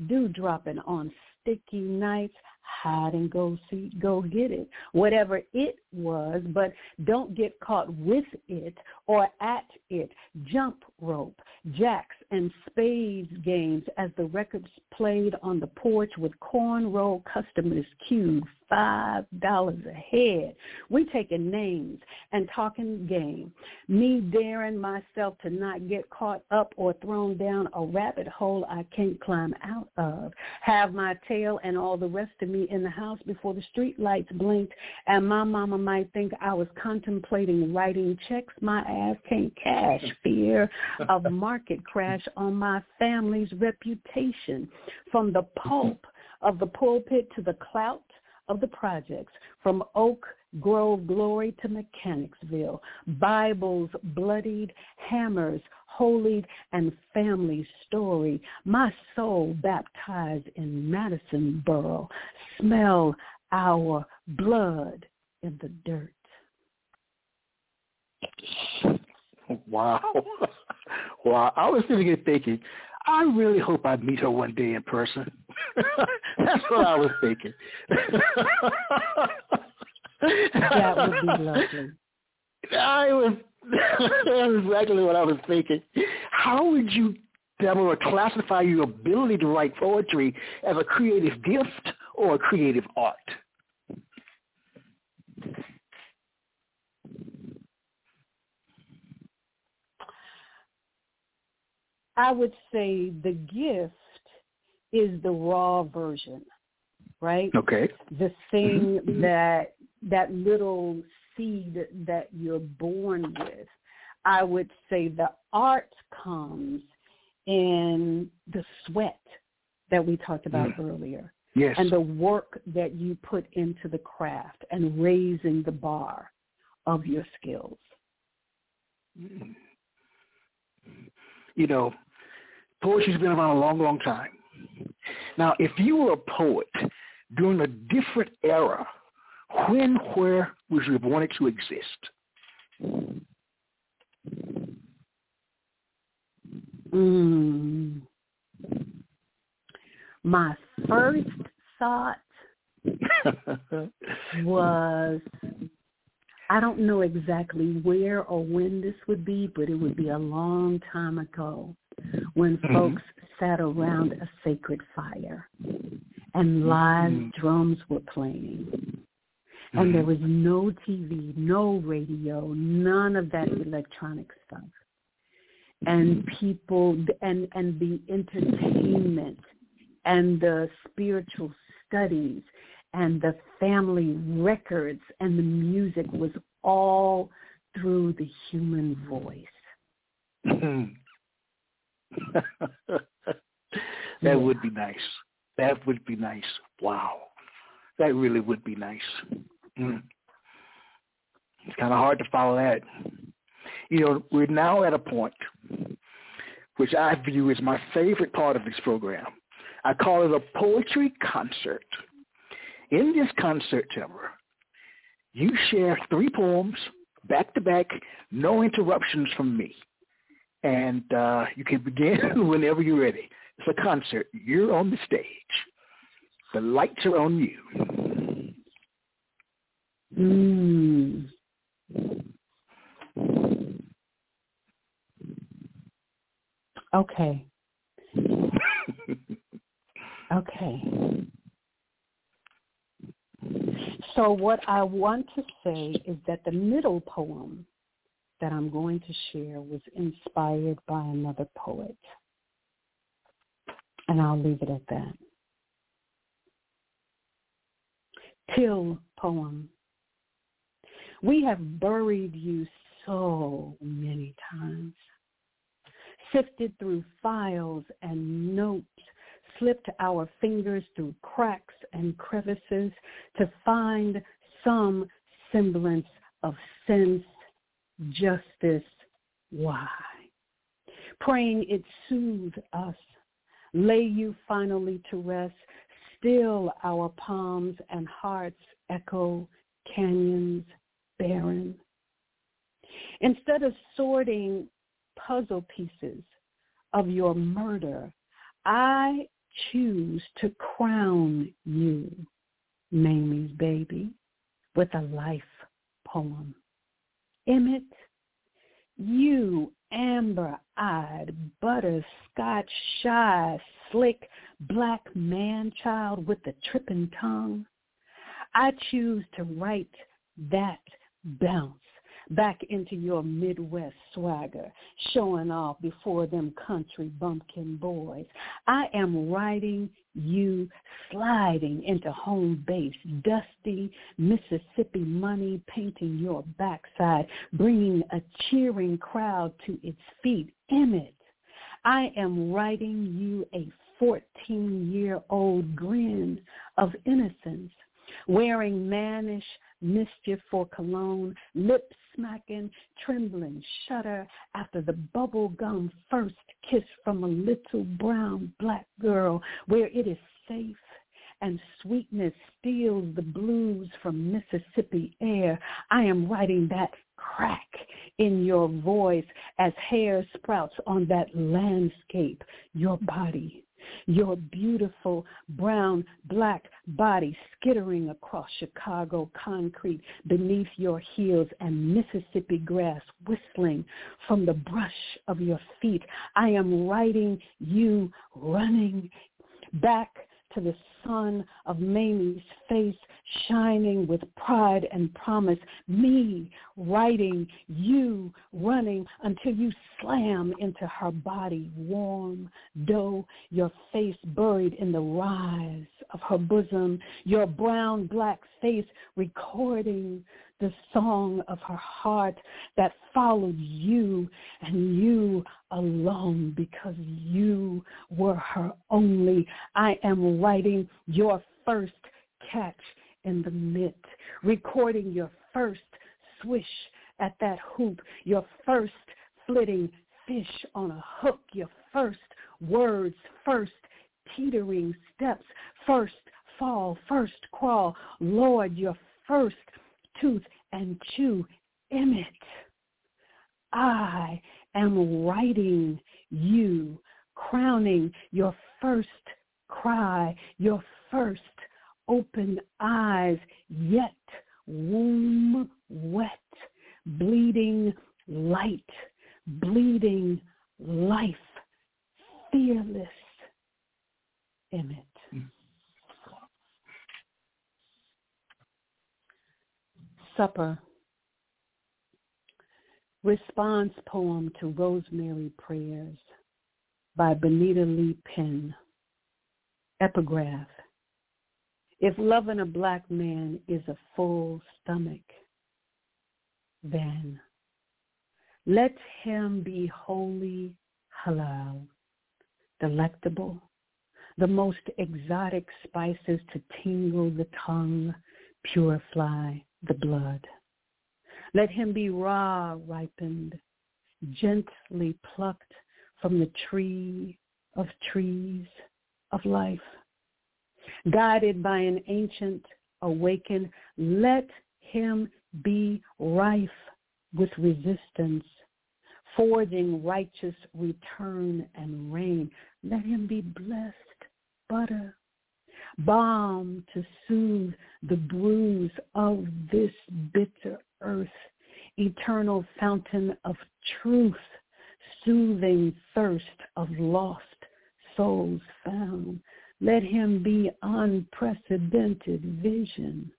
B: dew dropping on sticky nights, hide and go see, go get it, whatever it was, but don't get caught with it or at it. Jump rope, jacks and spades games as the records played on the porch with cornrow customers queued five dollars a head. We taking names and talking game. Me daring myself to not get caught up or thrown down a rabbit hole I can't climb out of. Have my tail and all the rest of me in the house before the street lights blinked and my mama might think I was contemplating writing checks my ass can't cash. Fear of market crash on my family's reputation. From the pulp of the pulpit to the clout of the projects from Oak Grove Glory to Mechanicsville, Bibles bloodied, hammers holy and family story, my soul baptized in Madisonboro, smell our blood in the dirt.
A: Wow. wow. I was sitting here thinking, I really hope I meet her one day in person. That's what I was thinking.
B: that would be lovely.
A: I was that's exactly what I was thinking. How would you, Tamara, classify your ability to write poetry as a creative gift or a creative art?
B: I would say the gift is the raw version, right?
A: Okay.
B: The thing mm-hmm. that that little seed that you're born with. I would say the art comes in the sweat that we talked about mm. earlier.
A: Yes.
B: And the work that you put into the craft and raising the bar of your skills.
A: Mm. You know, poetry's been around a long, long time. Now, if you were a poet during a different era, when, where would you have wanted to exist?
B: Mm. My first thought was I don't know exactly where or when this would be, but it would be a long time ago when mm-hmm. folks sat around a sacred fire and live mm-hmm. drums were playing. Mm-hmm. And there mm-hmm. was no TV, no radio, none of that electronic stuff. And people and and the entertainment and the spiritual studies and the family records and the music was all through the human voice.
A: that would be nice. That would be nice. Wow. That really would be nice. Mm. It's kind of hard to follow that. You know, we're now at a point which I view as my favorite part of this program. I call it a poetry concert. In this concert, Tamara, you share three poems back to back, no interruptions from me. And uh, you can begin whenever you're ready. It's a concert. You're on the stage. The lights are on you.
B: Mm. Okay. okay. So what I want to say is that the middle poem that I'm going to share was inspired by another poet. And I'll leave it at that. Till poem. We have buried you so many times, sifted through files and notes, slipped our fingers through cracks and crevices to find some semblance of sense, justice, why. Praying it soothe us, lay you finally to rest, still our palms and hearts echo canyons barren. Instead of sorting puzzle pieces of your murder, I choose to crown you, Mamie's baby, with a life poem. Emmett, you amber-eyed, butterscotch shy, slick black man-child with the tripping tongue, I choose to write that bounce back into your Midwest swagger, showing off before them country bumpkin boys. I am riding you sliding into home base, dusty Mississippi money painting your backside, bringing a cheering crowd to its feet. Emmett, I am writing you a 14-year-old grin of innocence, wearing mannish mischief for cologne, lip smacking, trembling, shudder after the bubble gum first kiss from a little brown black girl where it is safe and sweetness steals the blues from Mississippi air. I am writing that crack in your voice as hair sprouts on that landscape, your body your beautiful brown black body skittering across Chicago concrete beneath your heels and Mississippi grass whistling from the brush of your feet. I am riding you running back to the sun of Mamie's face shining with pride and promise, me writing, you running until you slam into her body, warm dough, your face buried in the rise of her bosom, your brown black face recording the song of her heart that followed you and you alone because you were her only. I am writing your first catch in the mitt, recording your first swish at that hoop, your first flitting fish on a hook, your first words, first teetering steps, first fall, first crawl. Lord, your first tooth and chew. Emmett, I am writing you, crowning your first cry, your first open eyes, yet womb wet, bleeding light, bleeding life, fearless Emmett. Supper. Response poem to Rosemary Prayers by Benita Lee Penn. Epigraph. If loving a black man is a full stomach, then let him be wholly halal, delectable, the most exotic spices to tingle the tongue, purify the blood. Let him be raw ripened, gently plucked from the tree of trees of life. Guided by an ancient awakened, let him be rife with resistance, forging righteous return and reign. Let him be blessed butter, balm to soothe the bruise of this bitter earth, eternal fountain of truth, soothing thirst of lost souls found. Let him be unprecedented vision,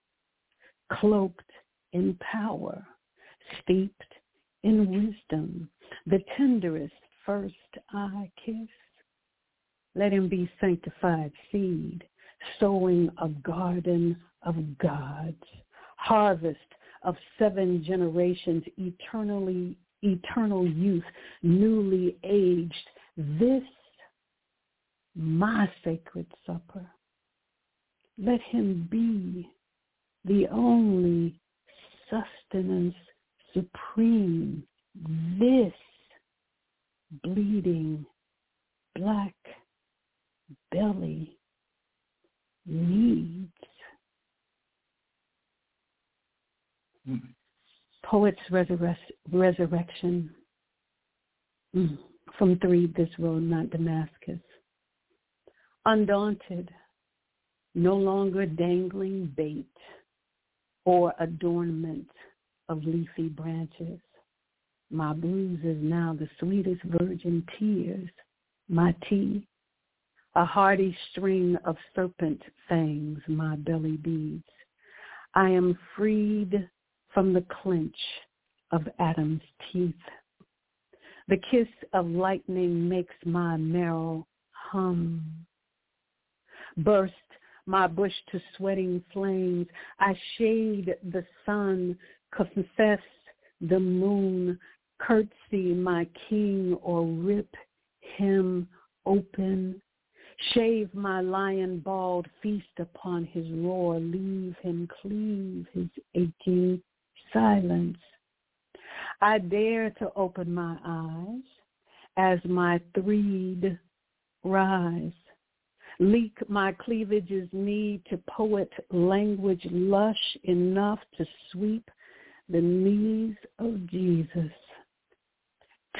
B: cloaked in power, steeped in wisdom, the tenderest first eye kiss. Let him be sanctified seed, sowing a garden of gods, harvest of seven generations, eternally eternal youth, newly aged. This my sacred supper. Let him be the only sustenance supreme. This bleeding black belly needs. Mm. Poet's resurrection mm. from Threed this road, not Damascus. Undaunted, no longer dangling bait or adornment of leafy branches. My bruise is now the sweetest virgin tears. My tea a hardy string of serpent fangs my belly beads. I am freed from the clench of Adam's teeth. The kiss of lightning makes my marrow hum. Burst my bush to sweating flames. I shade the sun, confess the moon, curtsy my king or rip him open Shave my lion bald, feast upon his roar, leave him cleave his aching silence. I dare to open my eyes as my threed rise. Leak my cleavage's need to poet language lush enough to sweep the knees of Jesus.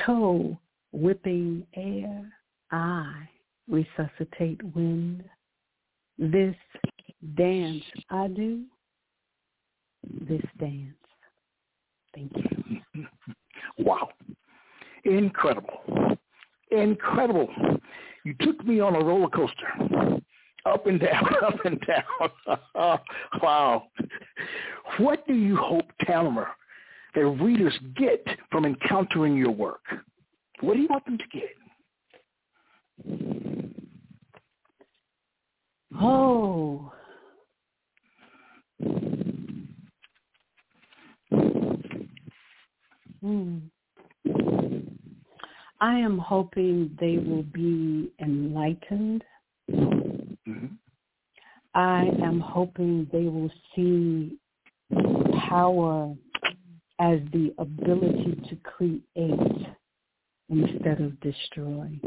B: Toe whipping air, I resuscitate wind. This dance I do, this dance. Thank you.
A: Wow. Incredible. Incredible. You took me on a roller coaster. Up and down, up and down. wow. What do you hope, Tamara, that readers get from encountering your work? What do you want them to get?
B: Oh. Hmm. I am hoping they will be enlightened. Mm-hmm. I am hoping they will see power as the ability to create instead of destroy.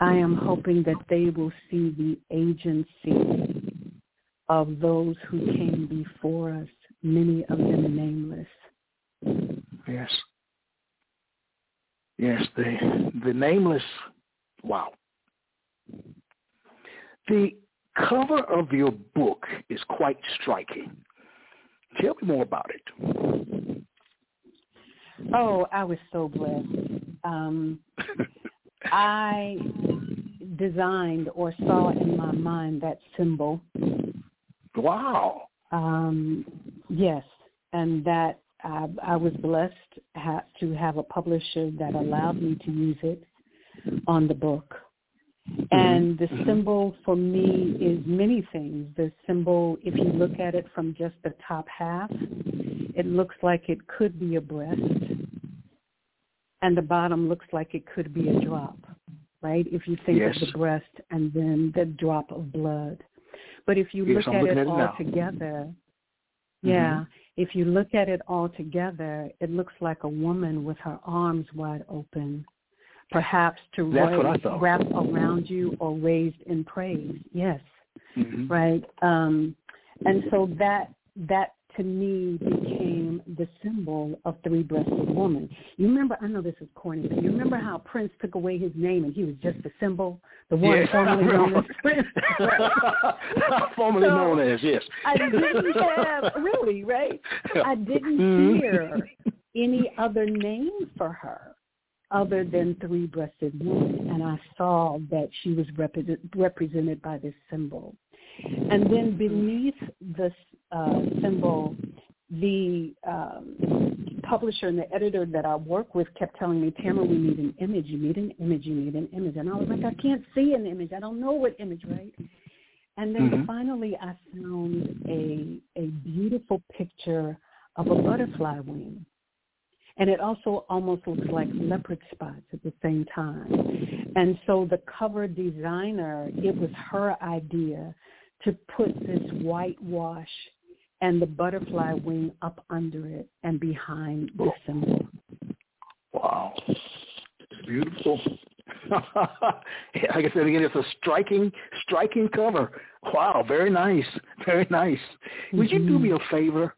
B: I am hoping that they will see the agency of those who came before us, many of them nameless.
A: Yes. Yes, the the nameless. Wow. The cover of your book is quite striking. Tell me more about it.
B: Oh, I was so blessed. Um, I designed or saw in my mind that symbol.
A: Wow.
B: Um, yes, and that I, I was blessed ha- to have a publisher that allowed me to use it. on the book. Mm-hmm. And the mm-hmm. symbol for me is many things. The symbol, if you look at it from just the top half, it looks like it could be a breast. And the bottom looks like it could be a drop, right? If you think
A: Yes.
B: of the breast and then the drop of blood. But if you
A: Yes,
B: look
A: I'm
B: at it
A: at
B: all
A: now.
B: together, mm-hmm. yeah, if you look at it all together, it looks like a woman with her arms wide open, perhaps to
A: That's what I
B: raise, wrap around you or raised in praise. Yes,
A: hmm
B: right. Um, and so that that to me became the symbol of three-breasted woman. You remember? I know this is corny, but you remember how Prince took away his name and he was just a symbol, the one
A: Yes, I
B: formerly known as. Prince.
A: Formerly
B: So,
A: known as yes.
B: I didn't have really right. I didn't
A: Mhm.
B: hear any other name for her other than three-breasted woman, and I saw that she was represent, represented by this symbol. And then beneath this uh, symbol, the um, publisher and the editor that I work with kept telling me, Tamara, we need an image. You need an image. You need an image. And I was like, I can't see an image. I don't know what image, right? And then
A: Mhm.
B: finally, I found a a beautiful picture of a butterfly wing, and it also almost looks like leopard spots at the same time. And so the cover designer, it was her idea to put this whitewash and the butterfly wing up under it and behind the oh. symbol.
A: Wow. Beautiful. like I said again, it's a striking, striking cover. Wow, very nice. Very nice. Would you do mm-hmm. me a favor?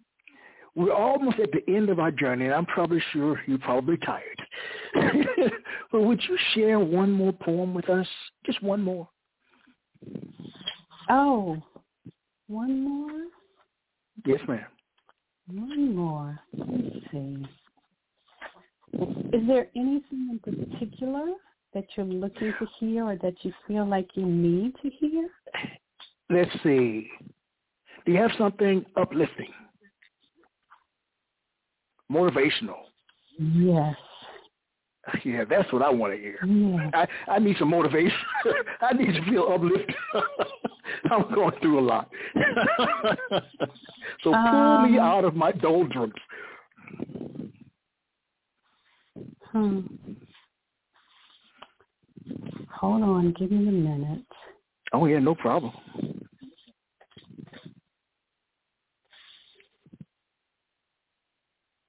A: We're almost at the end of our journey, and I'm probably sure you're probably tired. but would you share one more poem with us? Just one more.
B: Oh, one more?
A: Yes, ma'am.
B: One more. Let me see. Is there anything in particular that you're looking to hear or that you feel like you need to hear?
A: Let's see. Do you have something uplifting, motivational?
B: Yes.
A: Yeah, that's what I want to hear.
B: Yes.
A: I, I need some motivation. I need to feel uplifted. I'm going through a lot. so pull me
B: Um,
A: out of my doldrums.
B: Hmm. Hold on. Give me a minute.
A: Oh yeah, no problem.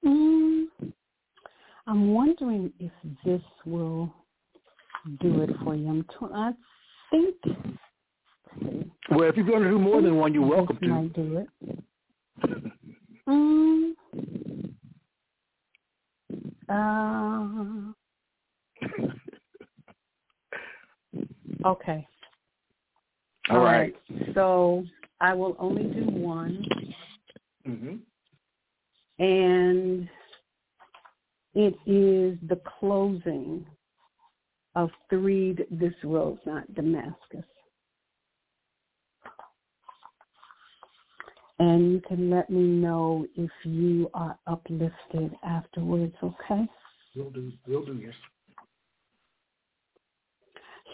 B: Mm, I'm wondering if this will do it for you. I'm t- I think
A: Well, if you're going to do more than one, you're welcome to.
B: might do it. Mm. Uh, okay.
A: All right.
B: So I will only do one,
A: Mm-hmm.
B: And it is the closing of Threed, This Road, not Damascus. And you can let me know if you are uplifted afterwards, okay?
A: We'll do. We'll do. Yes.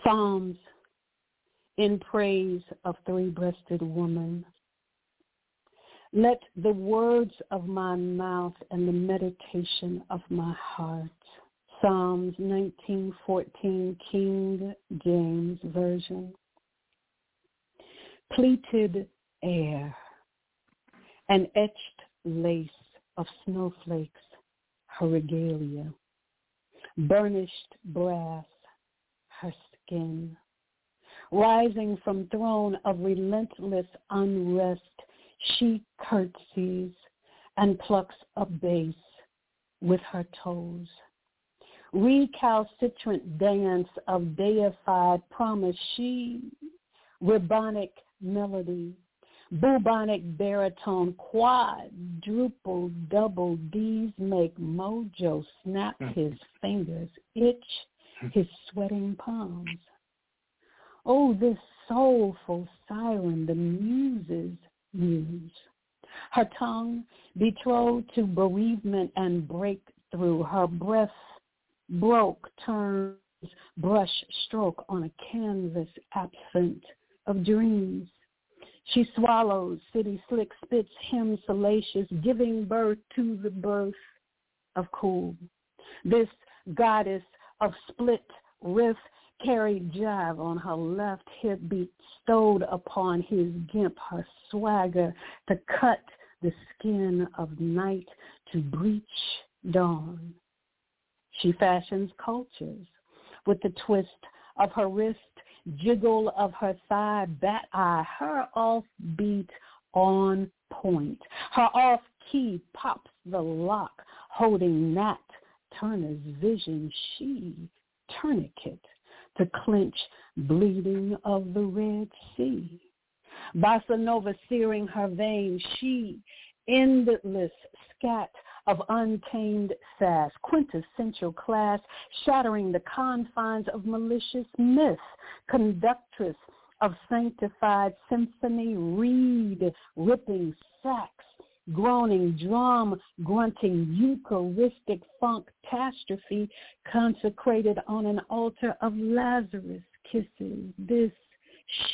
B: Psalms in praise of three-breasted woman. Let the words of my mouth and the meditation of my heart. Psalms 19:14 King James Version. Pleated air and etched lace of snowflakes, her regalia. Burnished brass, her skin. Rising from throne of relentless unrest, she curtsies and plucks a bass with her toes. Recalcitrant dance of deified promise, she ribonic melody, bubonic baritone, quadruple double D's make Mojo snap hmm. his fingers, itch hmm. his sweating palms. Oh, this soulful siren, the muses muse. Her tongue betrothed to bereavement and breakthrough, her breath broke, turns brush stroke on a canvas absent of dreams. She swallows city slick spits him salacious, giving birth to the birth of cool. This goddess of split riff carried jive on her left hip, bestowed upon his gimp her swagger to cut the skin of night to breach dawn. She fashions cultures with the twist of her wrist, jiggle of her thigh, bat eye, her offbeat on point. Her off key pops the lock, holding Nat Turner's vision. She tourniquet to clench bleeding of the Red Sea. Bossa Nova searing her veins, she endless scat of untamed sass, quintessential class, shattering the confines of malicious myth, conductress of sanctified symphony, reed ripping sax, groaning drum, grunting Eucharistic funk catastrophe consecrated on an altar of Lazarus kisses. This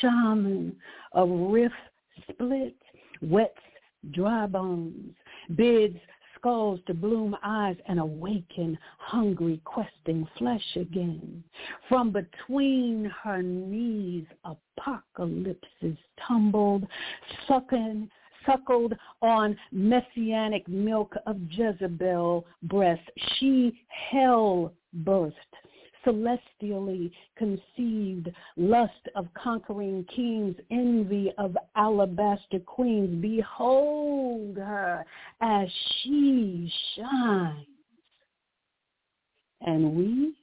B: shaman of riff split wets dry bones, bids skulls to bloom eyes and awaken hungry questing flesh again. From between her knees apocalypses tumbled, sucking suckled on messianic milk of Jezebel breast. She hell birthed celestially conceived, lust of conquering kings, envy of alabaster queens. Behold her as she shines. And we,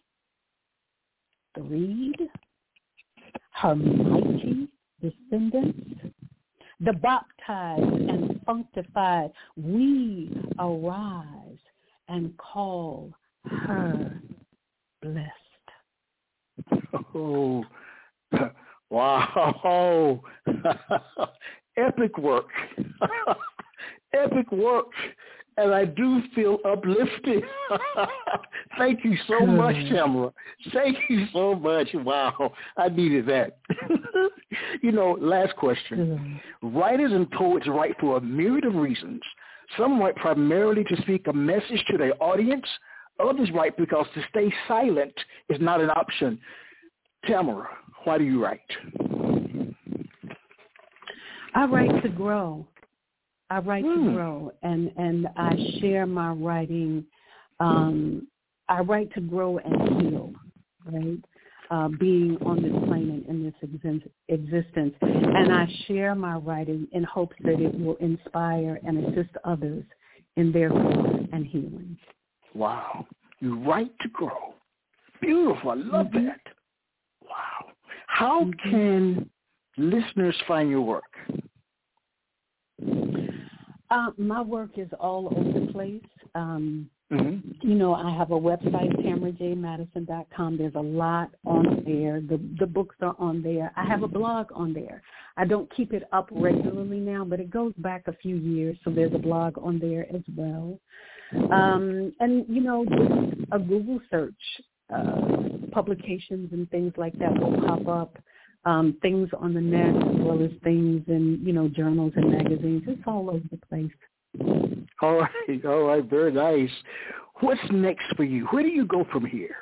B: the reed, her mighty descendants, the baptized and sanctified, we arise and call her blessed.
A: Oh, wow. Epic work. Epic work. And I do feel uplifted. Thank you so much, Tamara. Thank you so much. Wow. I needed that. you know, last question. Writers and poets write for a myriad of reasons. Some write primarily to speak a message to their audience. Others write because to stay silent is not an option. Tamara, why do you write?
B: I write to grow. I write to hmm. grow, and and I share my writing. Um, I write to grow and heal, right? Uh, being on this plane in this exi- existence, and I share my writing in hopes that it will inspire and assist others in their growth and healing.
A: Wow, you write to grow. Beautiful. I love mm-hmm. that. Wow. How mm-hmm. can listeners find your work?
B: Uh, my work is all over the place. Um, mm-hmm. You know, I have a website, tamarajmadison.com. There's a lot on there. The the books are on there. I have a blog on there. I don't keep it up regularly now, but it goes back a few years, so there's a blog on there as well. Um, and you know, just a Google search uh, publications and things like that will pop up. Um, things on the net as well as things in, you know, journals and magazines. It's all over the place.
A: All right, all right, very nice. What's next for you? Where do you go from here?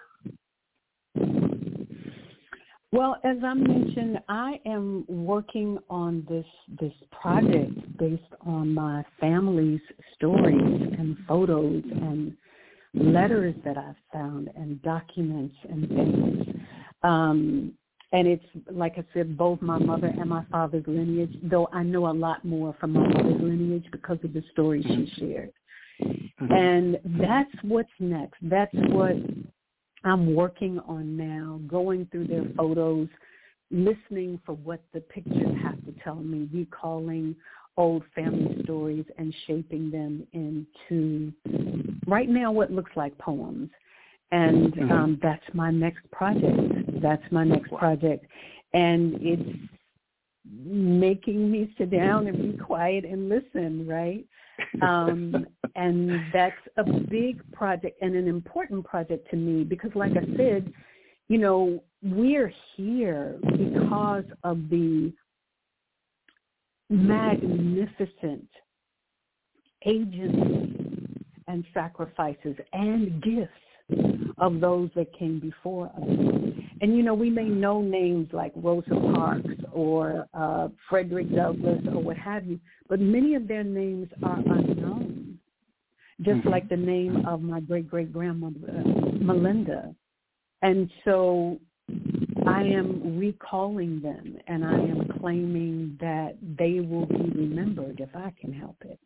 B: Well, as I mentioned, I am working on this this project based on my family's stories and photos and letters that I've found and documents and things. Um, and it's like I said, both my mother and my father's lineage. Though I know a lot more from my mother's lineage because of the stories she mm-hmm. shared. Mm-hmm. And that's what's next. That's what I'm working on now. Going through their photos, listening for what the pictures have to tell me, recalling old family stories and shaping them into right now what looks like poems. And mm-hmm. um, that's my next project. That's my next project. And it's making me sit down and be quiet and listen, right? Um, and that's a big project and an important project to me because like I said, you know, we're here because of the magnificent agency and sacrifices and gifts of those that came before us. And you know, we may know names like Rosa Parks or uh, Frederick Douglass or what have you, but many of their names are unknown. Just mm-hmm. like the name of my great great grandmother uh, Melinda. And so I am recalling them and I am claiming that they will be remembered if I can help it.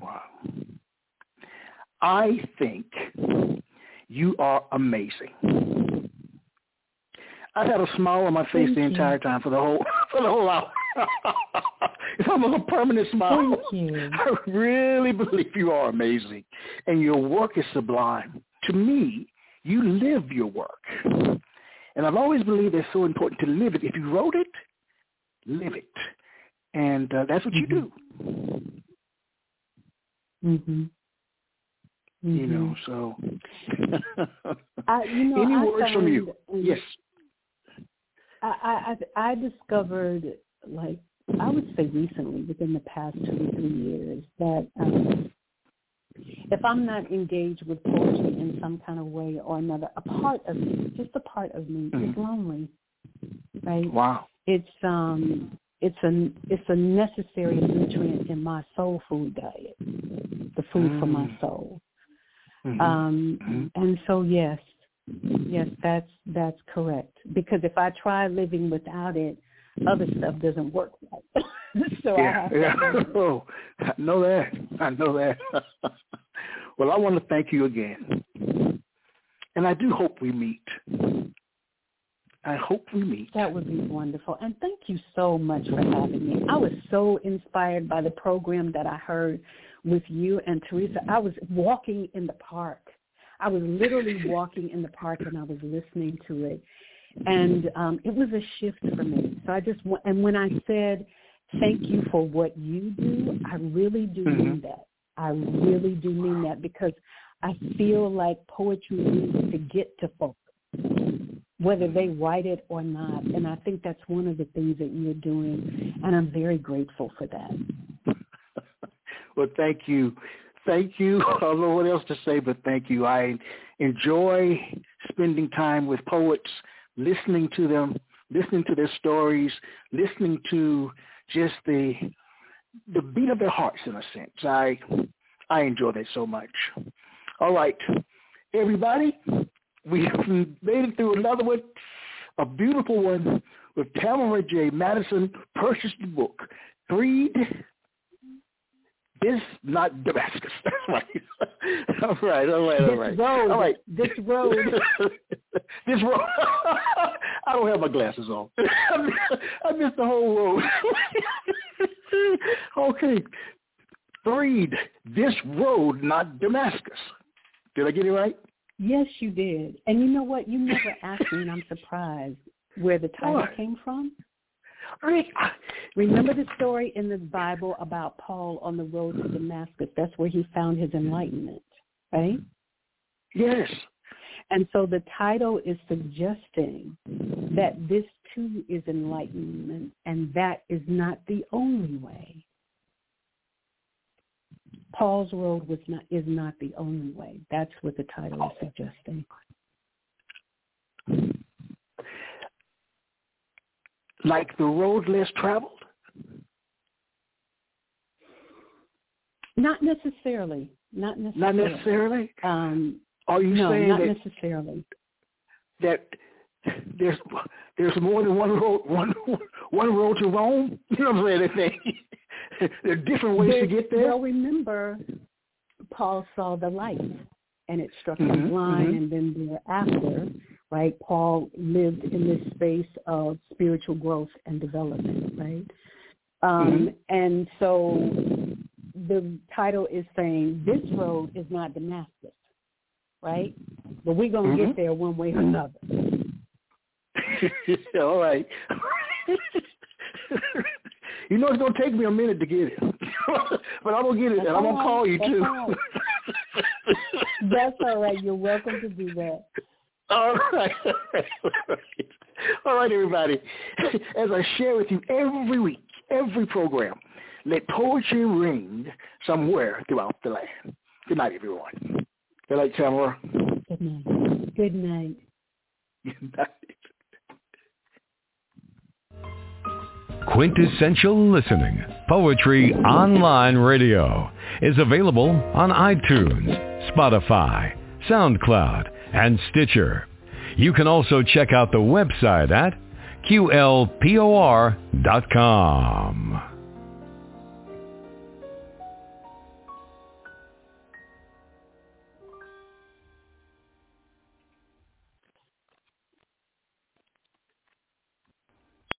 A: Wow. I think you are amazing. I've had a smile on my face
B: Thank
A: the entire
B: you.
A: time for the whole for the whole hour. it's almost a permanent smile.
B: Thank you.
A: I really believe you are amazing, and your work is sublime. To me, you live your work, and I've always believed it's so important to live it. If you wrote it, live it, and uh, that's what
B: mm-hmm.
A: you do.
B: Mhm.
A: You
B: Mm-hmm.
A: know, so
B: I, you know,
A: any
B: I
A: words from you? Yes.
B: I, I I discovered like I would say recently within the past two to three years that um, if I'm not engaged with poetry in some kind of way or another, a part of me, just a part of me, is
A: Mhm.
B: lonely. Right?
A: Wow.
B: It's um it's a it's a necessary nutrient in my soul food diet, the food for my
A: Mm.
B: soul.
A: Mhm.
B: Um,
A: Mhm.
B: and so yes, yes, that's that's correct. Because if I try living without it, other stuff doesn't work right. so I have to.
A: yeah. Oh, I know that. I know that. well, I want to thank you again, and I do hope we meet. I hope we meet.
B: That would be wonderful. And thank you so much for having me. I was so inspired by the program that I heard with you and Teresa. I was walking in the park. I was literally walking in the park and I was listening to it. And um, it was a shift for me. So I just, and when I said, thank you for what you do, I really do mean that. I really do mean that because I feel like poetry needs to get to folks whether they write it or not. And I think that's one of the things that you're doing, and I'm very grateful for that.
A: Well, thank you. Thank you. I don't know what else to say, but thank you. I enjoy spending time with poets, listening to them, listening to their stories, listening to just the the beat of their hearts in a sense. I I enjoy that so much. All right, everybody, we made it through another one, a beautiful one with Tamara J. Madison. purchased the book. Read this, not Damascus. Right. all right, all right, all
B: This
A: right.
B: road,
A: all right.
B: this road.
A: this road. I don't have my glasses on. I missed, the whole road. okay. Read this road, not Damascus. Did I get it right?
B: Yes, you did. And you know what? You never asked me, and I'm surprised where the title
A: What?
B: came from.
A: Rick, uh,
B: Remember the story in the Bible about Paul on the road to Damascus? That's where he found his enlightenment, right?
A: yes.
B: And so the title is suggesting that this too is enlightenment and that is not the only way. Paul's road was not is not the only way. That's what the title is suggesting.
A: Like the road less traveled?
B: Not necessarily. Not necessarily.
A: Not necessarily.
B: Um,
A: Are you
B: no,
A: saying
B: not
A: that,
B: necessarily.
A: that there's there's more than one road one one road to Rome? You know what I'm saying? there are different ways to get there.
B: Well, remember, Paul saw the light, and it struck him
A: Mhm,
B: blind,
A: mhm.
B: and then thereafter, right, Paul lived in this space of spiritual growth and development, right? Um,
A: Mhm.
B: And so the title is saying, this road is not Damascus, right? But we're going to
A: Mhm.
B: get there one way or another.
A: All right. you know it's gonna take me a minute to get it, but I'm gonna get it, and I'm gonna call you too.
B: That's all right. You're welcome to do that.
A: All right. All right, everybody. As I share with you every week, every program, let poetry ring somewhere throughout the land. Good night, everyone. Good night, Tamara.
B: Good night. Good night.
A: Good night.
C: Quintessential Listening, Poetry Online Radio, is available on iTunes, Spotify, SoundCloud, and Stitcher. You can also check out the website at qlpor.com.